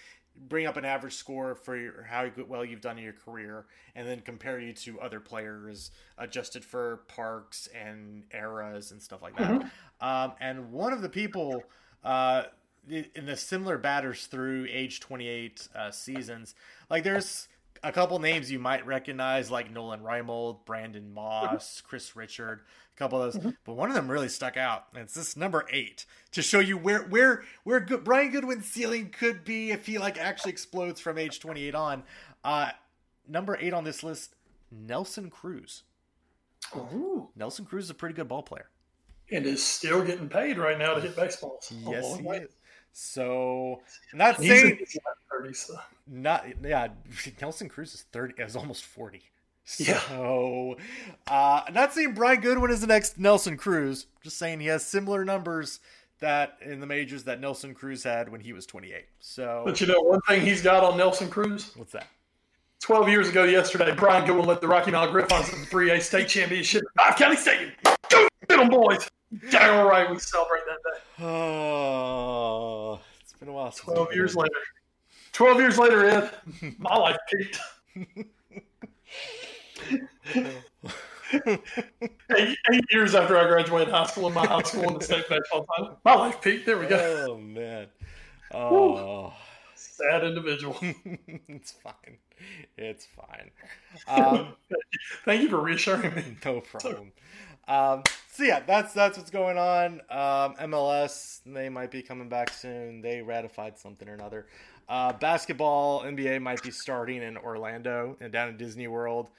bring up an average score for your, how well you've done in your career, and then compare you to other players adjusted for parks and eras and stuff like that. Um, and one of the people uh, in the similar batters through age 28 uh, seasons, like there's a couple names you might recognize, like Nolan Reimold, Brandon Moss, Chris Richard, a couple of those, but one of them really stuck out. And it's this number eight to show you where where where good, Brian Goodwin's ceiling could be if he like actually explodes from age 28 on. Uh, number eight on this list, Nelson Cruz. Ooh. Nelson Cruz is a pretty good ball player. and is still getting paid right now to hit baseballs. Yes, Oh, he wait. is. So, not He's in saying his late 30s, so. Not yeah. Nelson Cruz is thirty, is almost forty. Yeah. So, uh, not saying Brian Goodwin is the next Nelson Cruz. Just saying he has similar numbers that in the majors that Nelson Cruz had when he was twenty eight. So, But you know, one thing he's got on Nelson Cruz, what's that? 12 years ago yesterday, Brian Goodwin led the Rocky Mountain Gryphons in the 3A state championship at Five County Stadium. Go get them, boys. Damn right we celebrate that day. Oh, it's been a while. Since 12 years later. 12 years later, Ed, <laughs> my life peaked. <laughs> eight, eight years after I graduated high school in my high school in the state baseball title. My life peaked. There we go. Oh man. Oh. Sad individual. <laughs> it's fine. It's fine. Um, Thank you for reassuring me. no problem. Um, so yeah, that's that's what's going on. Um, MLS, they might be coming back soon. They ratified something or another. Uh, basketball, NBA might be starting in Orlando and down in Disney World.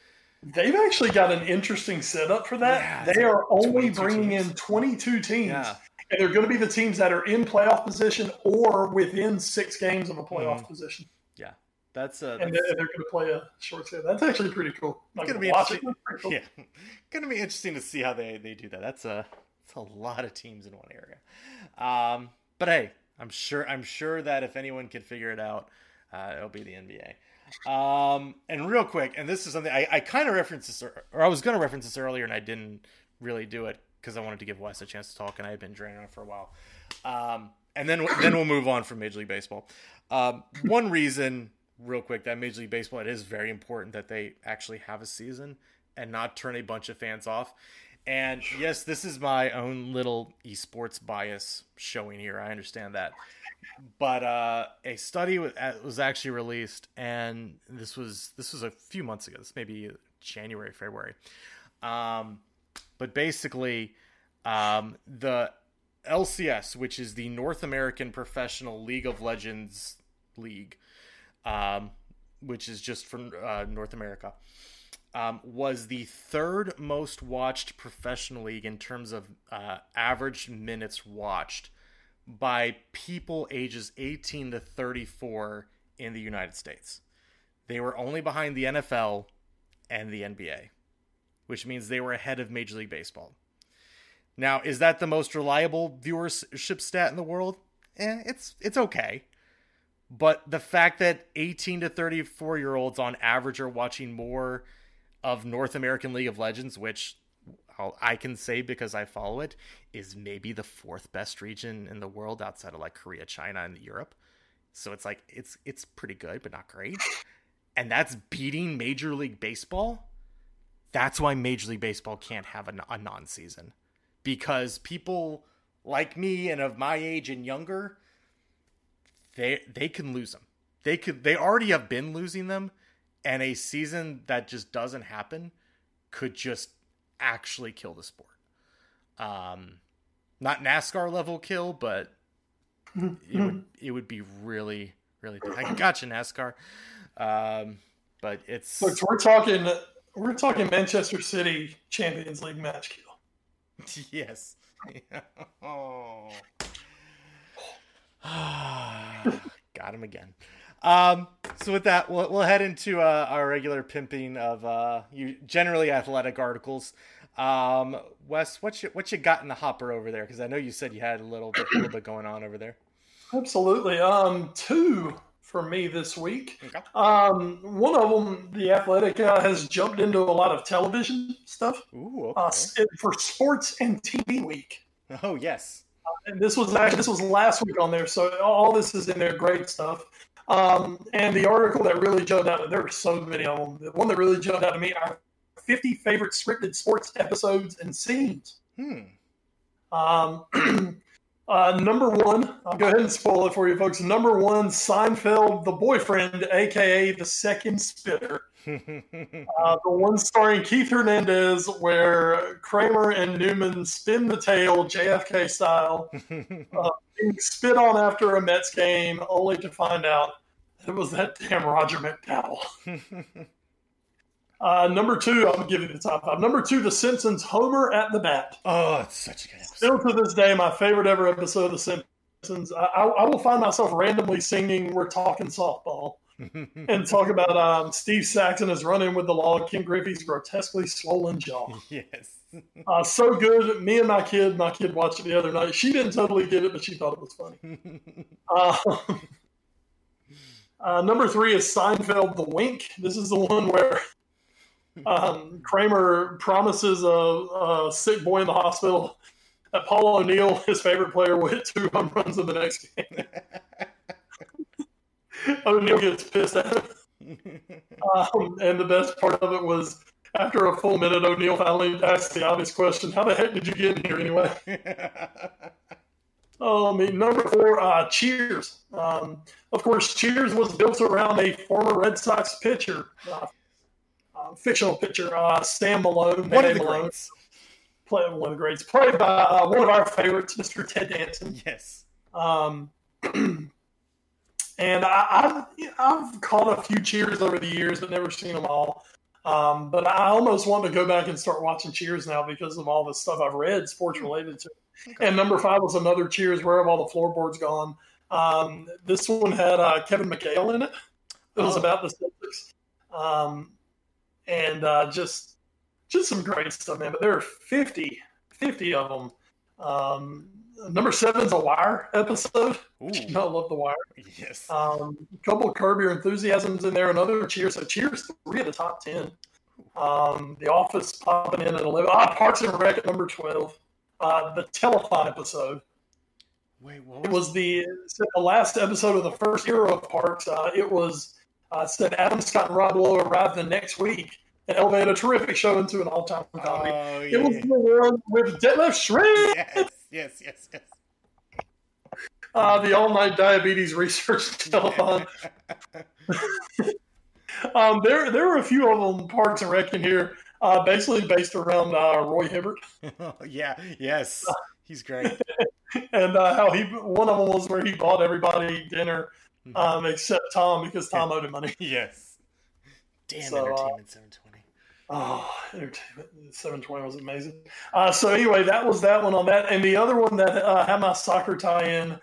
They've actually got an interesting setup for that. Yeah, they are only bringing teams. in 22 teams. Yeah. And they're going to be the teams that are in playoff position or within six games of a playoff Mhm. position. Yeah, that's uh, And that's- they're, they're going to play a short set. That's actually pretty cool. I'm Gonna be to watch it. interesting. cool. <laughs> yeah, gonna be interesting to see how they they do that. That's a that's a lot of teams in one area. Um, but hey, I'm sure I'm sure that if anyone can figure it out, uh, it'll be the NBA. Um, and real quick, and this is something I, I kind of referenced this, or, I was going to reference this earlier, and I didn't really do it because I wanted to give Wes a chance to talk, and I had been draining on for a while. Um, and then then we'll move on from Major League Baseball. Um, one reason, real quick, that Major League Baseball it is very important that they actually have a season and not turn a bunch of fans off. And yes, this is my own little esports bias showing here. I understand that. But uh, a study was, uh, actually released, and this was this was a few months ago. This may be January, February. Um, but basically, um, the LCS, which is the North American Professional League of Legends League, um, which is just for uh, North America, um, was the third most watched professional league in terms of uh, average minutes watched by people ages 18 to 34 in the United States. They were only behind the NFL and the NBA, which means they were ahead of Major League Baseball. Now, is that the most reliable viewership stat in the world? Eh, it's it's okay. But the fact that 18 to 34 year olds on average are watching more of North American League of Legends, which I can say because I follow it, is maybe the fourth best region in the world outside of like Korea, China, and Europe. So it's like it's it's pretty good, but not great. And that's beating Major League Baseball. That's why Major League Baseball can't have a, a non-season because people like me and of my age and younger, they they can lose them. They could they already have been losing them, and a season that just doesn't happen could just actually kill the sport. Um, not NASCAR level kill, but it would <laughs> it would be really really. I got you NASCAR, um, but it's Look, we're talking we're talking Manchester City Champions League match kill. <laughs> yes. <laughs> oh. <sighs> Got him again. Um, so with that, we'll, we'll head into uh, our regular pimping of uh, you generally athletic articles. Um, Wes, what you what you got in the hopper over there? Because I know you said you had a little bit, a little bit going on over there. Absolutely. Um, two for me this week. Okay. Um, one of them, the Athletic, uh, has jumped into a lot of television stuff Ooh, uh, okay. for sports and TV week. Oh yes. And this was actually this was last week on there, so all this is in there. Great stuff. Um, and the article that really jumped out, there were so many of them. The one that really jumped out to me are 50 favorite scripted sports episodes and scenes. Hmm. Um, <clears throat> uh, number one, I'll go ahead and spoil it for you folks. Number one, Seinfeld, the boyfriend, aka the second spitter. <laughs> Uh, the one starring Keith Hernandez, where Kramer and Newman spin the tail JFK style, <laughs> being spit on after a Mets game, only to find out it was that damn Roger McDowell. <laughs> Uh, number two, I'm giving you the top five. Number two, The Simpsons, Homer at the bat. oh, it's such a good episode. Still to this day, my favorite ever episode of The Simpsons. I, I, I will find myself randomly singing "We're Talking Softball" and talk about um, Steve Saxon is running with the log, Ken Griffey's grotesquely swollen jaw. <laughs> yes. Uh, so good. Me and my kid, my kid watched it the other night. She didn't totally get it, but she thought it was funny. <laughs> Uh, <laughs> Uh, number three is Seinfeld The Wink. This is the one where um, Kramer promises a, a, sick boy in the hospital that Paul O'Neill, his favorite player, will hit two home runs in the next game. O'Neill gets pissed at him. <laughs> Um, and the best part of it was after a full minute, O'Neill finally asked the obvious question How the heck did you get in here anyway? <laughs> Oh, I mean, number four, uh, Cheers. Um, of course, Cheers was built around a former Red Sox pitcher, uh, uh, fictional pitcher, uh, Sam Malone. One of the Malone, greats. Play, one of the greats. Played by uh, one of our favorites, Mr. Ted Danson. Yes. Um, <clears throat> and I, I've, I've caught a few Cheers over the years, but never seen them all. Um, but I almost want to go back and start watching Cheers now because of all the stuff I've read, sports related to. Okay. And number five was another Cheers. Where have all the floorboards gone? Um, this one had uh, Kevin McHale in it. It was Oh. about the Celtics, um, and uh, just just some great stuff, man. But there are 50, 50 of them. Um, number seven's a Wire episode. <laughs> Ooh. I love the Wire. Yes. Um, a couple of Curb Your Enthusiasms in there, another Cheers. So Cheers, three of the top ten. Um, the Office popping in at eleven. Ah, Parks and Rec at number twelve. Uh, the Telethon episode. Wait, what It was, was the, the last episode of the first era of Parks. Uh, it was uh, said Adam Scott and Rob Lowe arrived the next week and elevated a terrific show into an all-time comedy. Oh, it was the one with Detlef Schrempf, yes, yes, yes, yes. uh, the all-night diabetes research <laughs> telethon. <laughs> Um, there, there were a few of them, Parks and Rec in here, uh, basically based around uh, Roy Hibbert <laughs> yeah, yes. He's great. and uh, how he. One of them was where he bought everybody dinner, um, except Tom because Tom owed him money. Yes. Damn So, uh, Entertainment 720. Oh, Entertainment 720 was amazing. Uh, so anyway, that was that one on that, and the other one that uh, had my soccer tie-in,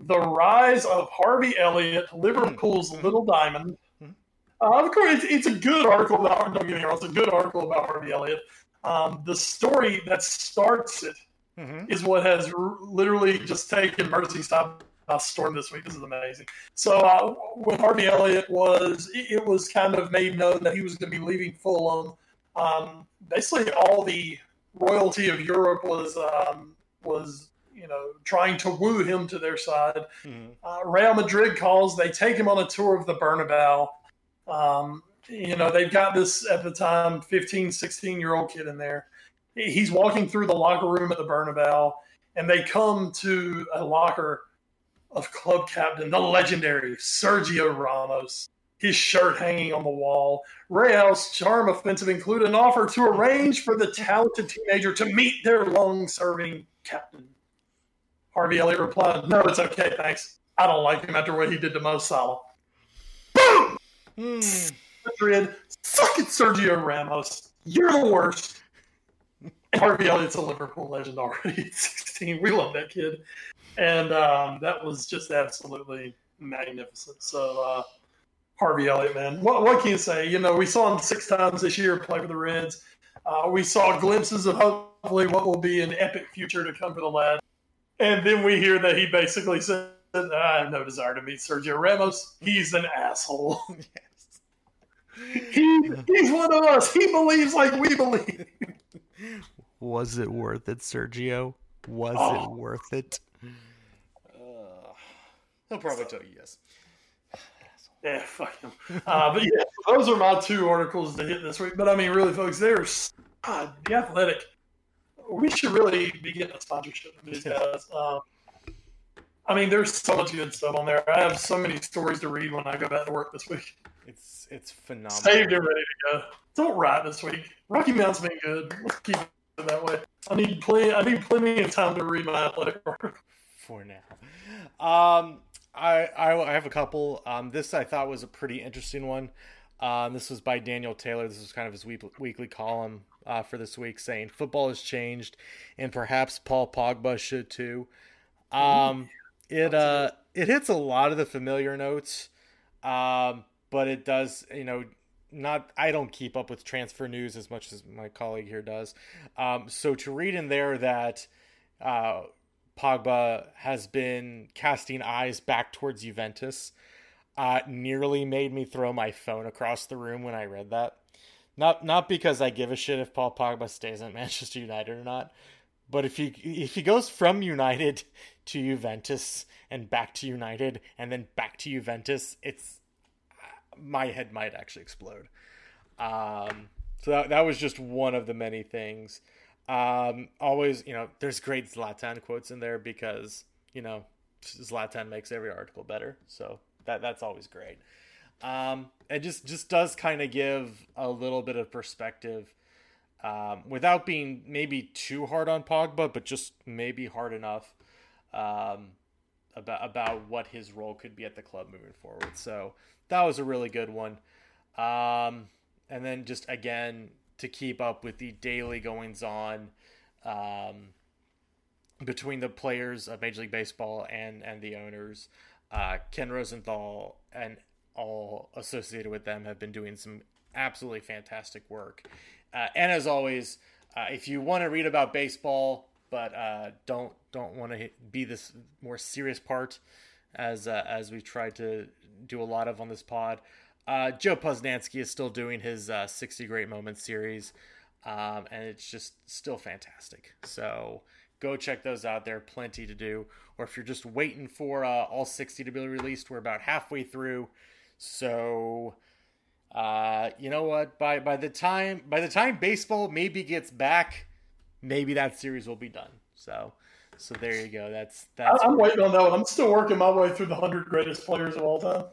the rise of Harvey Elliott, Liverpool's Mhm. Little Diamond. Mhm. Uh, of course, it's, it's a good article about. Don't get me wrong, it's a good article about Harvey Elliott. Um, the story that starts it Mm-hmm. is what has r- literally just taken Merseyside by storm this week. This is amazing. So uh, with Harvey Elliott was it, it was kind of made known that he was going to be leaving Fulham. Um, basically, all the royalty of Europe was um, was you know trying to woo him to their side. Mm-hmm. Uh, Real Madrid calls. They take him on a tour of the Bernabeu. Um, you know, they've got this at the time 15, 16 year old kid in there. He's walking through the locker room at the Bernabeu, and they come to a locker of club captain, the legendary Sergio Ramos. His shirt hanging on the wall. Real's charm offensive included an offer to arrange for the talented teenager to meet their long serving captain. Harvey Elliott replied, No, it's okay, thanks. I don't like him after what he did to Mo Salah. Boom! Mm. Madrid, suck it, Sergio Ramos. You're the worst. And Harvey Elliott's a Liverpool legend already <laughs> at 16. We love that kid. And um, that was just absolutely magnificent. So, uh, Harvey Elliott, man, what, what can you say? You know, we saw him six times this year play for the Reds. Uh, we saw glimpses of hopefully what will be an epic future to come for the lad. And then we hear that he basically said, I have no desire to meet Sergio Ramos. He's an asshole. <laughs> Yes. He, he's one of us. He believes like we believe. Was it worth it, Sergio? Was Oh. it worth it? Uh, he'll probably tell you yes. Yeah, <laughs> fuck him. Uh, but yeah, those are my two articles to hit this week. But I mean, really, folks, there's God, the athletic. We should really be getting a sponsorship from these guys. Um, I mean, there's so much good stuff on there. I have so many stories to read when I go back to work this week. It's it's phenomenal. Saved and ready to go. Don't write this week. Rocky Mountain's been good. Let's keep it that way. I need plenty. I need plenty of time to read my athletic article. for now. Um, I, I I have a couple. Um, this I thought was a pretty interesting one. Um, this was by Daniel Taylor. This was kind of his week, weekly column uh, for this week, saying football has changed, and perhaps Paul Pogba should too. Um, it uh, it hits a lot of the familiar notes, um, but it does, you know, not. I don't keep up with transfer news as much as my colleague here does. Um, so to read in there that. Uh, Pogba has been casting eyes back towards Juventus. uh, nearly made me throw my phone across the room when I read that. Not not because I give a shit if Paul Pogba stays at <laughs> Manchester United or not, but if he if he goes from United to Juventus and back to United and then back to Juventus, it's my head might actually explode. Um, so that, that was just one of the many things. Um, always, you know, there's great Zlatan quotes in there because you know Zlatan makes every article better. So that that's always great. Um, it just just does kind of give a little bit of perspective um, without being maybe too hard on Pogba, but just maybe hard enough um, about about what his role could be at the club moving forward. So that was a really good one. Um, and then just again to keep up with the daily goings on um, between the players of Major League Baseball and and the owners. Uh, Ken Rosenthal and all associated with them have been doing some absolutely fantastic work. Uh, and as always, uh, if you want to read about baseball, but uh, don't don't want to be this more serious part, as uh, as we tried to do a lot of on this pod, uh, Joe Posnanski is still doing his uh, 60 Great Moments series, um, and it's just still fantastic. So go check those out. There are plenty to do. Or if you're just waiting for all 60 to be released, we're about halfway through. So uh, you know what? By by the time by the time baseball maybe gets back, maybe that series will be done. So so there you go. That's that's. I'm waiting on that one. I'm still working my way through the hundred greatest players of all time.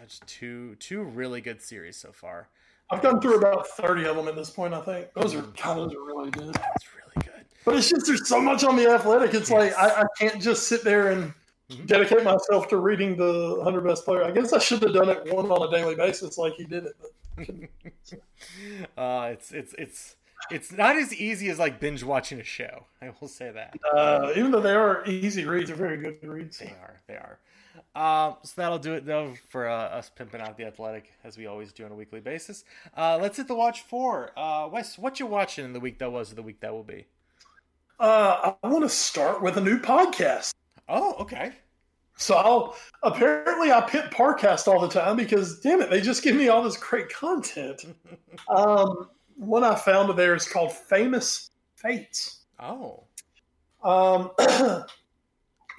Such two two really good series so far. I've gone through about thirty of them at this point. I think those are kind of really good. That's really good. But it's just there's so much on the athletic. It's yes. like I, I can't just sit there and mm-hmm. dedicate myself to reading the 100 best player. I guess I should have done it one on a daily basis like he did it. <laughs> uh, it's it's it's it's not as easy as like binge watching a show. I will say that. Uh, even though they are easy reads, they're very good reads. They are. They are. Uh, so that'll do it though for uh, us pimping out the athletic as we always do on a weekly basis. Uh, let's hit the watch for uh, Wes. What you watching in the week that was or the week that will be? Uh, I want to start with a new podcast. Oh, okay. So I'll apparently I pit Parcast all the time because damn it, they just give me all this great content. <laughs> um, one I found of theirs called Famous Fates. Oh. Um, <clears throat>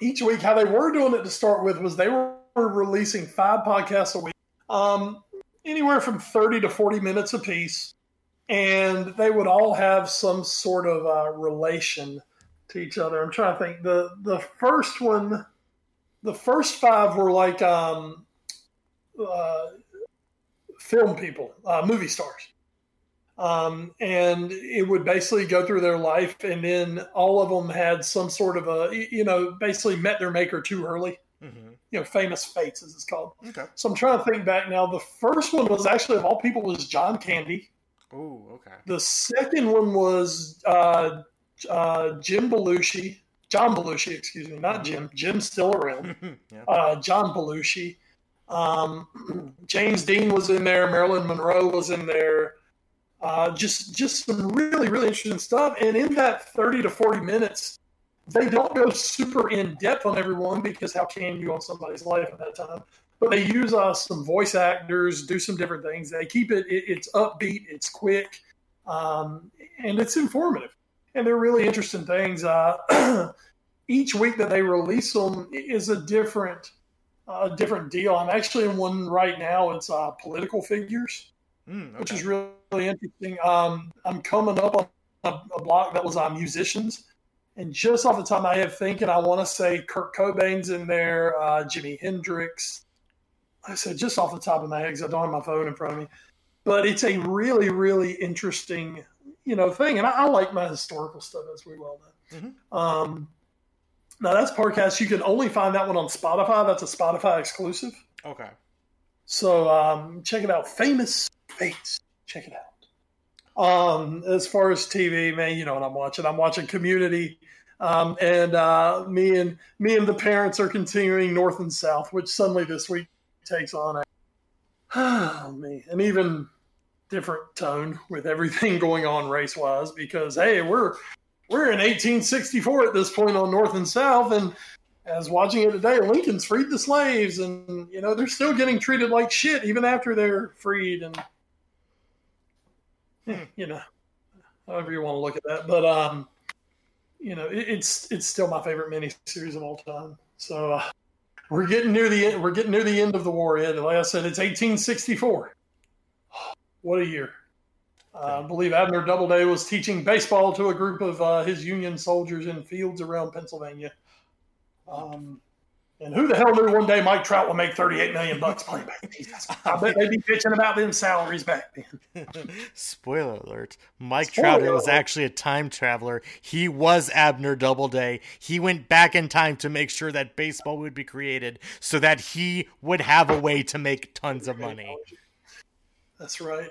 each week, how they were doing it to start with was they were releasing five podcasts a week, um, anywhere from thirty to forty minutes a piece, and they would all have some sort of uh, relation to each other. I'm trying to think. the The first one the first five were like um, uh, film people, uh, movie stars. Um, and it would basically go through their life, and then all of them had some sort of a, you know, basically met their maker too early. Mm-hmm. You know, famous fates as it's called. Okay. So I'm trying to think back now. The first one was actually of all people was John Candy. Oh, okay. The second one was uh, uh, Jim Belushi. John Belushi, excuse me, not Jim. Jim's still around. <laughs> yeah. uh, John Belushi. Um, <clears throat> James Dean was in there. Marilyn Monroe was in there. Uh, just just some really really interesting stuff. And in that thirty to forty minutes, they don't go super in depth on everyone because how can you on somebody's life at that time? But they use uh, some voice actors, do some different things. They keep it, it it's upbeat, it's quick, um, and it's informative and they're really interesting things. Uh, <clears throat> each week that they release them is a different, uh, different deal. I'm actually in one right now. It's uh, political figures, mm, okay. which is really, really interesting. Um, I'm coming up on a, a block that was on uh, musicians. And just off the top of my head, thinking, I want to say Kurt Cobain's in there, uh, Jimi Hendrix. I said just off the top of my head because I don't have my phone in front of me. But it's a really, really interesting you know thing, and I, I like my historical stuff as we well know. Mm-hmm. Um, now that's Parcast. You can only find that one on Spotify. That's a Spotify exclusive. Okay. So um, check it out. Famous Fates. Check it out. Um, as far as TV, man, you know what I'm watching. I'm watching Community, um, and uh, me and me and the parents are continuing North and South, which suddenly this week takes on a <sighs> oh and even different tone with everything <laughs> going on race wise because hey, we're we're in 1864 at this point on North and South, and as watching it today, Lincoln's freed the slaves, and you know they're still getting treated like shit even after they're freed, and you know, however you want to look at that. But um, you know, it, it's it's still my favorite miniseries of all time. So uh, we're getting near the end. We're getting near the end of the war. Ed. Like I said, it's 1864. <sighs> What a year! Uh, I believe Abner Doubleday was teaching baseball to a group of uh, his Union soldiers in fields around Pennsylvania. Um, and who the hell knew one day Mike Trout would make 38 million bucks playing back? <laughs> Jesus. I bet they'd be bitching about them salaries back then. <laughs> Spoiler alert. Mike Spoiler Trout was actually a time traveler. He was Abner Doubleday. He went back in time to make sure that baseball would be created so that he would have a way to make tons of money. That's right.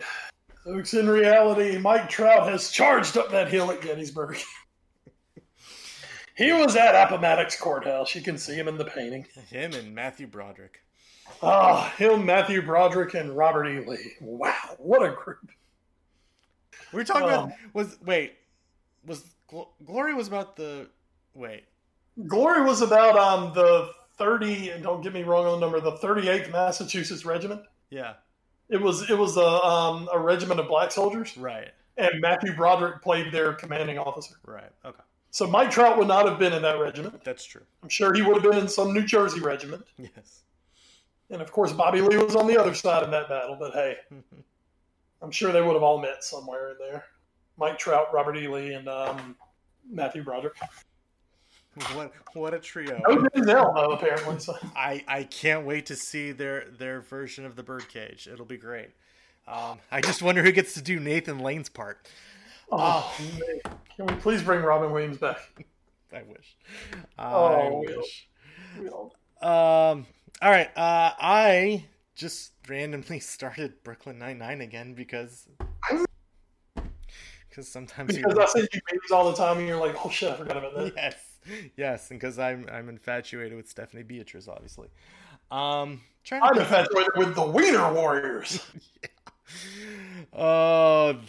Folks, in reality, Mike Trout has charged up that hill at Gettysburg. <laughs> he was at Appomattox Courthouse. You can see him in the painting. Him and Matthew Broderick. Ah, him, Matthew Broderick, and Robert E. Lee. Wow, what a group. We were talking Um, about was wait was Gl- Glory was about the wait Glory was about um the 30, and don't get me wrong on the number, the 38th Massachusetts Regiment. yeah It was it was a um a regiment of black soldiers, right and Matthew Broderick played their commanding officer. right okay So Mike Trout would not have been in that regiment. that's true I'm sure he would have been in some New Jersey regiment. yes And of course, Bobby Lee was on the other side of that battle. But hey, <laughs> I'm sure they would have all met somewhere in there. Mike Trout, Robert E. Lee, and um, Matthew Broderick. what what a trio No Denzel, though, apparently. So. I I can't wait to see their their version of the birdcage it'll be great um, I just wonder who gets to do Nathan Lane's part Oh, man. Can we please bring Robin Williams back? <laughs> I wish I Oh, wish We all- Um. All right. Uh, I just randomly <laughs> started Brooklyn Nine Nine again because because sometimes Because you I send you memes all the time, and you're like, "Oh shit, I forgot about that." yes yes and because I'm I'm infatuated with Stephanie Beatriz, obviously. Um. Trying to I'm infatuated with the Wiener Warriors. <laughs> Oh,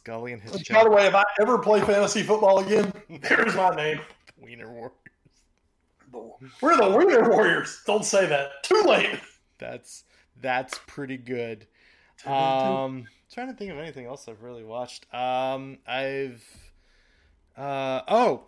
Scully and his Which, by the way, if I ever play fantasy football again, <laughs> there's my name. <laughs> Wiener Warriors. We're the Wiener Warriors. Don't say that. Too late. That's that's pretty good. Um, trying to think of anything else I've really watched. Um, I've uh oh,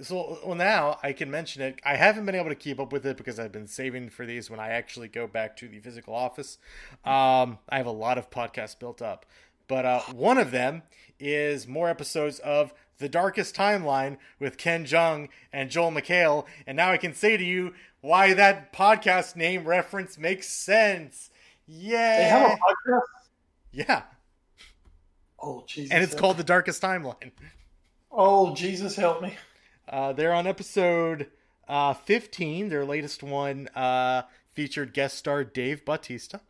so well now I can mention it. I haven't been able to keep up with it because I've been saving for these when I actually go back to the physical office. Um, I have a lot of podcasts built up, but uh, one of them is more episodes of The Darkest Timeline with Ken Jeong and Joel McHale, and now I can say to you why that podcast name reference makes sense. Yeah, They have a podcast. yeah, Oh Jesus! and it's called me. The Darkest Timeline. Oh Jesus, help me! Uh, they're on episode uh, 15. Their latest one uh, featured guest star Dave Bautista.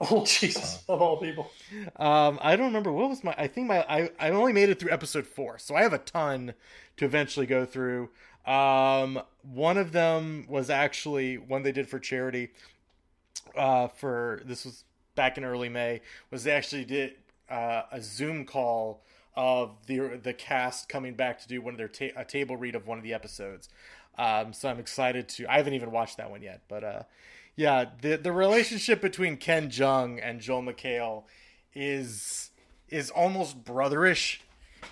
Oh Jesus, of all people. Um, I don't remember what was my. I think my. I, I only made it through episode four, so I have a ton to eventually go through. Um, one of them was actually one they did for charity. Uh, for this was back in early May. Was they actually did uh, a Zoom call of the the cast coming back to do one of their ta- a table read of one of the episodes. Um, so I'm excited to. I haven't even watched that one yet, but uh, yeah, the the relationship between Ken Jeong and Joel McHale is is almost brotherish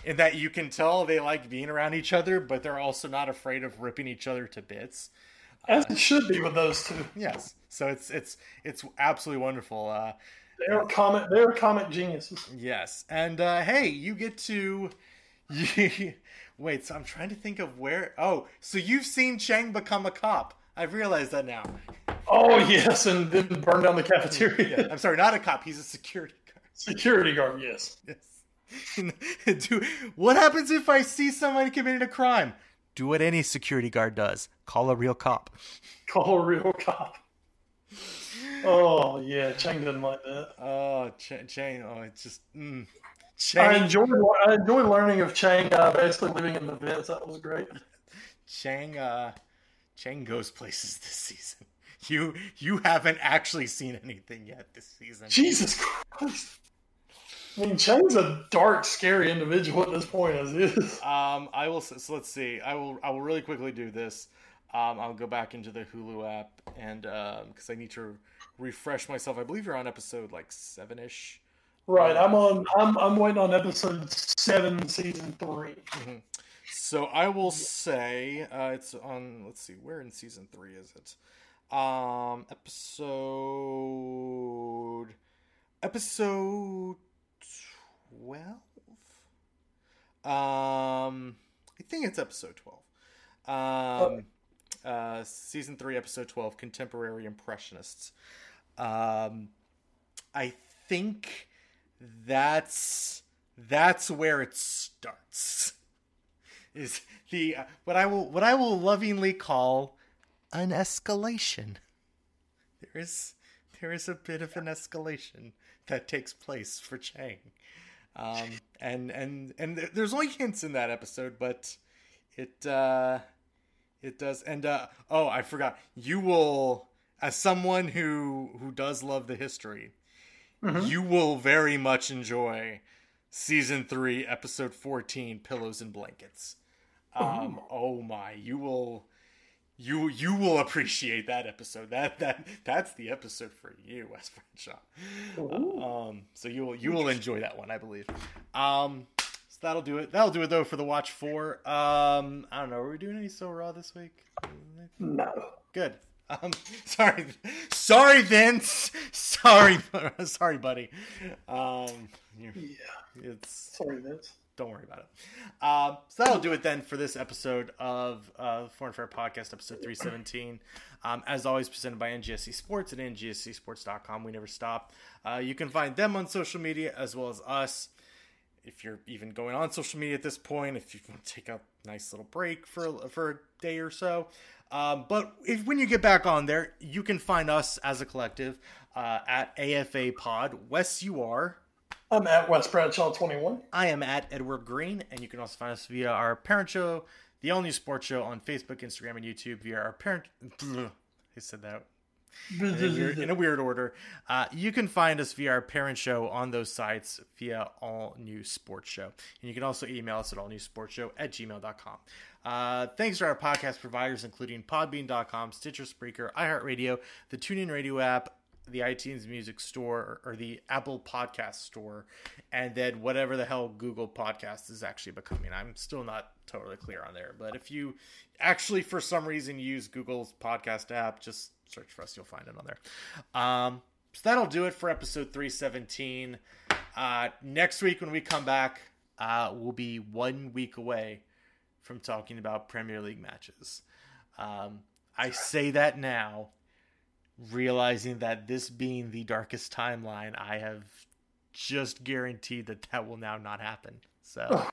in that you can tell they like being around each other, but they're also not afraid of ripping each other to bits. As it should be with those two. Yes, so it's it's it's absolutely wonderful. Uh, They're comic. They're comic geniuses. yes, and uh, hey, you get to you, <laughs> wait. So I'm trying to think of where. Oh, so you've seen Chang become a cop. I've realized that now. Oh yes, and then burn down the cafeteria. I'm sorry, not a cop. He's a security guard. Security guard. Yes. Yes. <laughs> Do, what happens if I see somebody committing a crime? Do what any security guard does. Call a real cop. Call a real cop. Oh yeah, Chang didn't like that. Oh, Ch- Chang. Oh, it's just. Mm. I enjoyed. I enjoyed learning of Chang uh, basically living in the vents. That was great. Chang, uh, Chang goes places this season. You you haven't actually seen anything yet this season. Jesus Christ. I mean, Chang's a dark, scary individual at this point, as is. Um, I will. So let's see. I will. I will really quickly do this. Um, I'll go back into the Hulu app and because I need to refresh myself. I believe you're on episode like seven ish. Right. I'm on. I'm I'm waiting on episode seven, season 3 So I will say uh, it's on. Let's see, where in season three is it? Um, episode episode twelve. Um, I think it's episode twelve. Um, uh, season three, episode twelve, contemporary impressionists. Um, I think that's that's where it starts <laughs> is the uh, what I will what I will lovingly call an escalation. There is there is a bit of an escalation that takes place for Chang, um, and and and there's only hints in that episode, but it uh, it does. And uh, oh, I forgot. You will, as someone who who does love the history, you will very much enjoy season three, episode fourteen, pillows and blankets. Um, oh my, you will, you you will appreciate that episode. That that that's the episode for you, <laughs> Wes Crenshaw. Um, so you will you will enjoy that one, I believe. Um, so that'll do it. That'll do it though for the watch four. Um, I don't know. Are we doing any so raw this week? No. Good. Um, <laughs> sorry, sorry, Vince. Sorry, <laughs> sorry, buddy. Um, Yeah. it's Sorry, Vince. Don't worry about it. Um, so that'll do it then for this episode of uh, Foreign Affair Podcast, episode 317. Um, as always, presented by NGSC Sports at ngscsports.com. We never stop. Uh, you can find them on social media as well as us. If you're even going on social media at this point, if you want to take a nice little break for for a day or so, um, but if when you get back on there, you can find us as a collective uh, at AFA Pod. Wes, you are. I'm at Wes Bradshaw 21. I am at Edward Greene, and you can also find us via our parent show, the All New Sports Show, on Facebook, Instagram, and YouTube via our parent. <laughs> I said that in a weird, in a weird order. Uh, you can find us via our parent show on those sites via All New Sports Show. And you can also email us at allnewsportsshow at gmail.com. Uh, thanks to our podcast providers, including Podbean.com, Stitcher Spreaker, iHeartRadio, the TuneIn Radio app, the iTunes Music Store, or the Apple Podcast Store, and then whatever the hell Google Podcast is actually becoming. I'm still not totally clear on there. But if you actually, for some reason, use Google's podcast app, just search for us. You'll find it on there. Um, so that'll do it for episode 317. Uh, next week, when we come back, uh, we'll be one week away from talking about Premier League matches. Um, I say that now, realizing that this being the darkest timeline, I have just guaranteed that that will now not happen. So,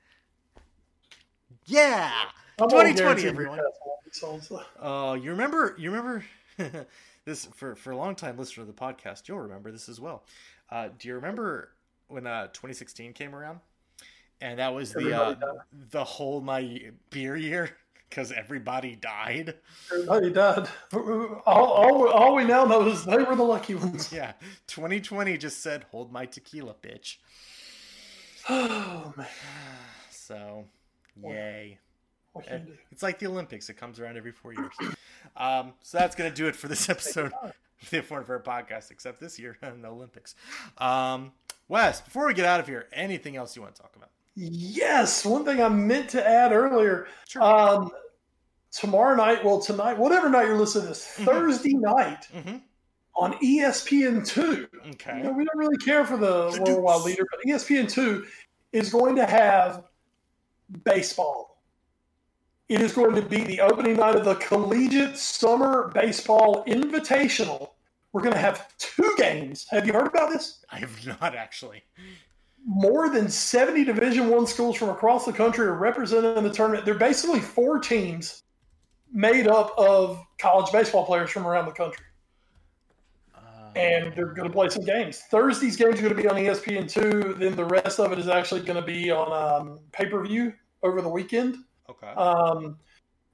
yeah, I'm 2020, everyone. that's what it. Oh, you remember? You remember <laughs> this for for a long time listener of the podcast. You'll remember this as well. Uh, do you remember when uh, 2016 came around? And that was the uh, the whole my beer year because everybody died. Everybody died. All, all, all we now know is they were the lucky ones. Yeah, 2020 just said, "Hold my tequila, bitch." Oh, man. <sighs> So, yay. What can? It's like the Olympics; it comes around every four years. Um, so that's gonna do it for this episode of the Foreign Affair podcast. Except this year, <laughs> no Olympics. Um, Wes, before we get out of here, anything else you want to talk about? Yes, one thing I meant to add earlier. Sure. Um, tomorrow night, well, tonight, whatever night you're listening to this, Mhm. Thursday night Mhm. on E ESPN2. Okay. You know, we don't really care for the worldwide leader, but E ESPN2 is going to have baseball. It is going to be the opening night of the Collegiate Summer Baseball Invitational. We're going to have two games. Have you heard about this? I have not actually. More than 70 division one schools from across the country are represented in the tournament. They're basically four teams made up of college baseball players from around the country. Uh, and they're going to play some games. Thursday's games are going to be on E espn2 then the rest of it is actually going to be on um, pay-per-view over the weekend. Okay. um,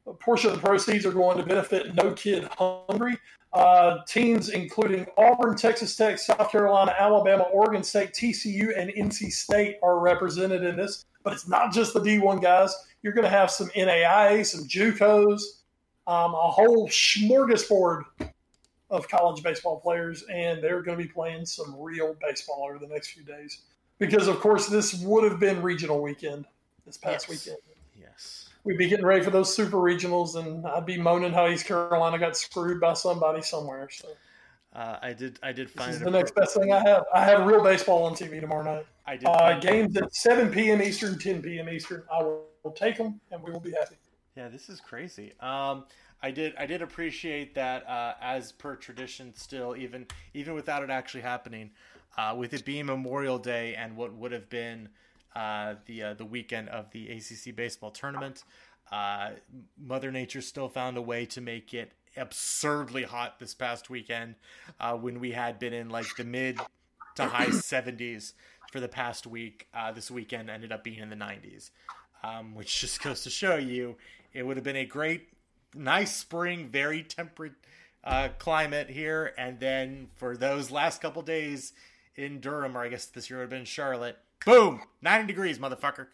a portion of the proceeds are going to benefit No Kid Hungry. Uh, teams including Auburn, Texas Tech, South Carolina, Alabama, Oregon State, TCU, and NC State are represented in this. But it's not just the D1 guys. You're going to have some NAIA, some JUCOs, um, a whole smorgasbord of college baseball players, and they're going to be playing some real baseball over the next few days. Because, of course, this would have been regional weekend this past Yes. weekend. We'd be getting ready for those super regionals, and I'd be moaning how East Carolina got screwed by somebody somewhere. So Uh, I did. I did this find is the next best thing I have. I have real baseball on TV tomorrow night. I did. Uh, games at 7 p.m. Eastern, 10 p.m. Eastern. I will, will take them, and we will be happy. Yeah, this is crazy. Um, I did I did appreciate that uh, as per tradition still even even without it actually happening, uh, with it being Memorial Day and what would have been uh, the uh, the weekend of the ACC baseball tournament, uh, Mother Nature still found a way to make it absurdly hot this past weekend uh, when we had been in like the mid to high <coughs> 70s for the past week. Uh, this weekend ended up being in the 90s, um, which just goes to show you it would have been a great, nice spring, very temperate uh, climate here. And then for those last couple days in Durham, or I guess this year would have been Charlotte, boom, 90 degrees, motherfucker.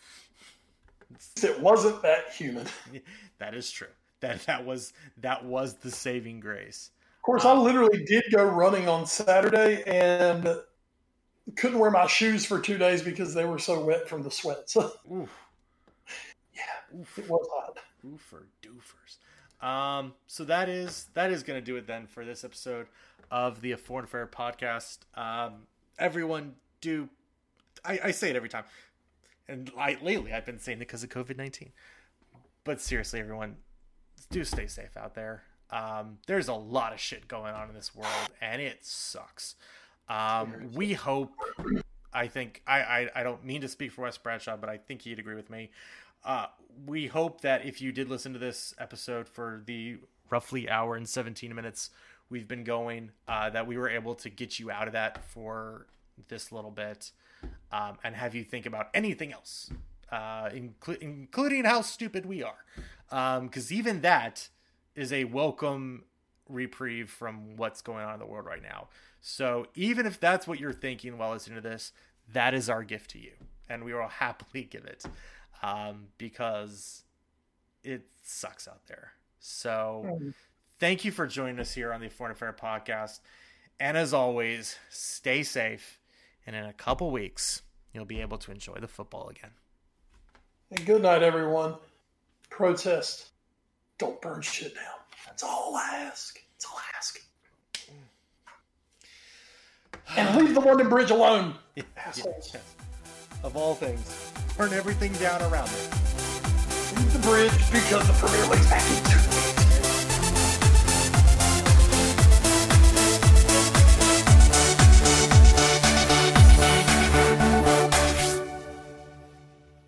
It wasn't that humid. <laughs> That is true. That that was that was the saving grace. Of course, I literally did go running on Saturday and couldn't wear my shoes for two days because they were so wet from the sweat. So <laughs> Oof. it was hot. Oofer doofers. Um, so that is that is gonna do it then for this episode of the Foreign Affair podcast. Um, everyone do I, I say it every time. And I, lately I've been saying it because of COVID nineteen. But seriously, everyone, do stay safe out there. Um, there's a lot of shit going on in this world, and it sucks. Um, we hope. I think I, I I don't mean to speak for Wes Bradshaw, but I think he'd agree with me. Uh, we hope that if you did listen to this episode for the roughly hour and 17 minutes we've been going, uh, that we were able to get you out of that for this little bit um, and have you think about anything else, uh, inclu- including how stupid we are. Because even that is a welcome reprieve from what's going on in the world right now. So even if that's what you're thinking while listening to this, that is our gift to you, and we will <laughs> happily give it um, because it sucks out there. So thank you for joining us here on the Foreign Affair podcast, and as always, stay safe. And in a couple weeks, you'll be able to enjoy the football again. And good night, everyone. Protest. Don't burn shit down. That's all I ask. That's all I ask. And leave the London Bridge alone. <laughs> Assholes. Of all things, burn everything down around it. Leave the bridge because the Premier League's back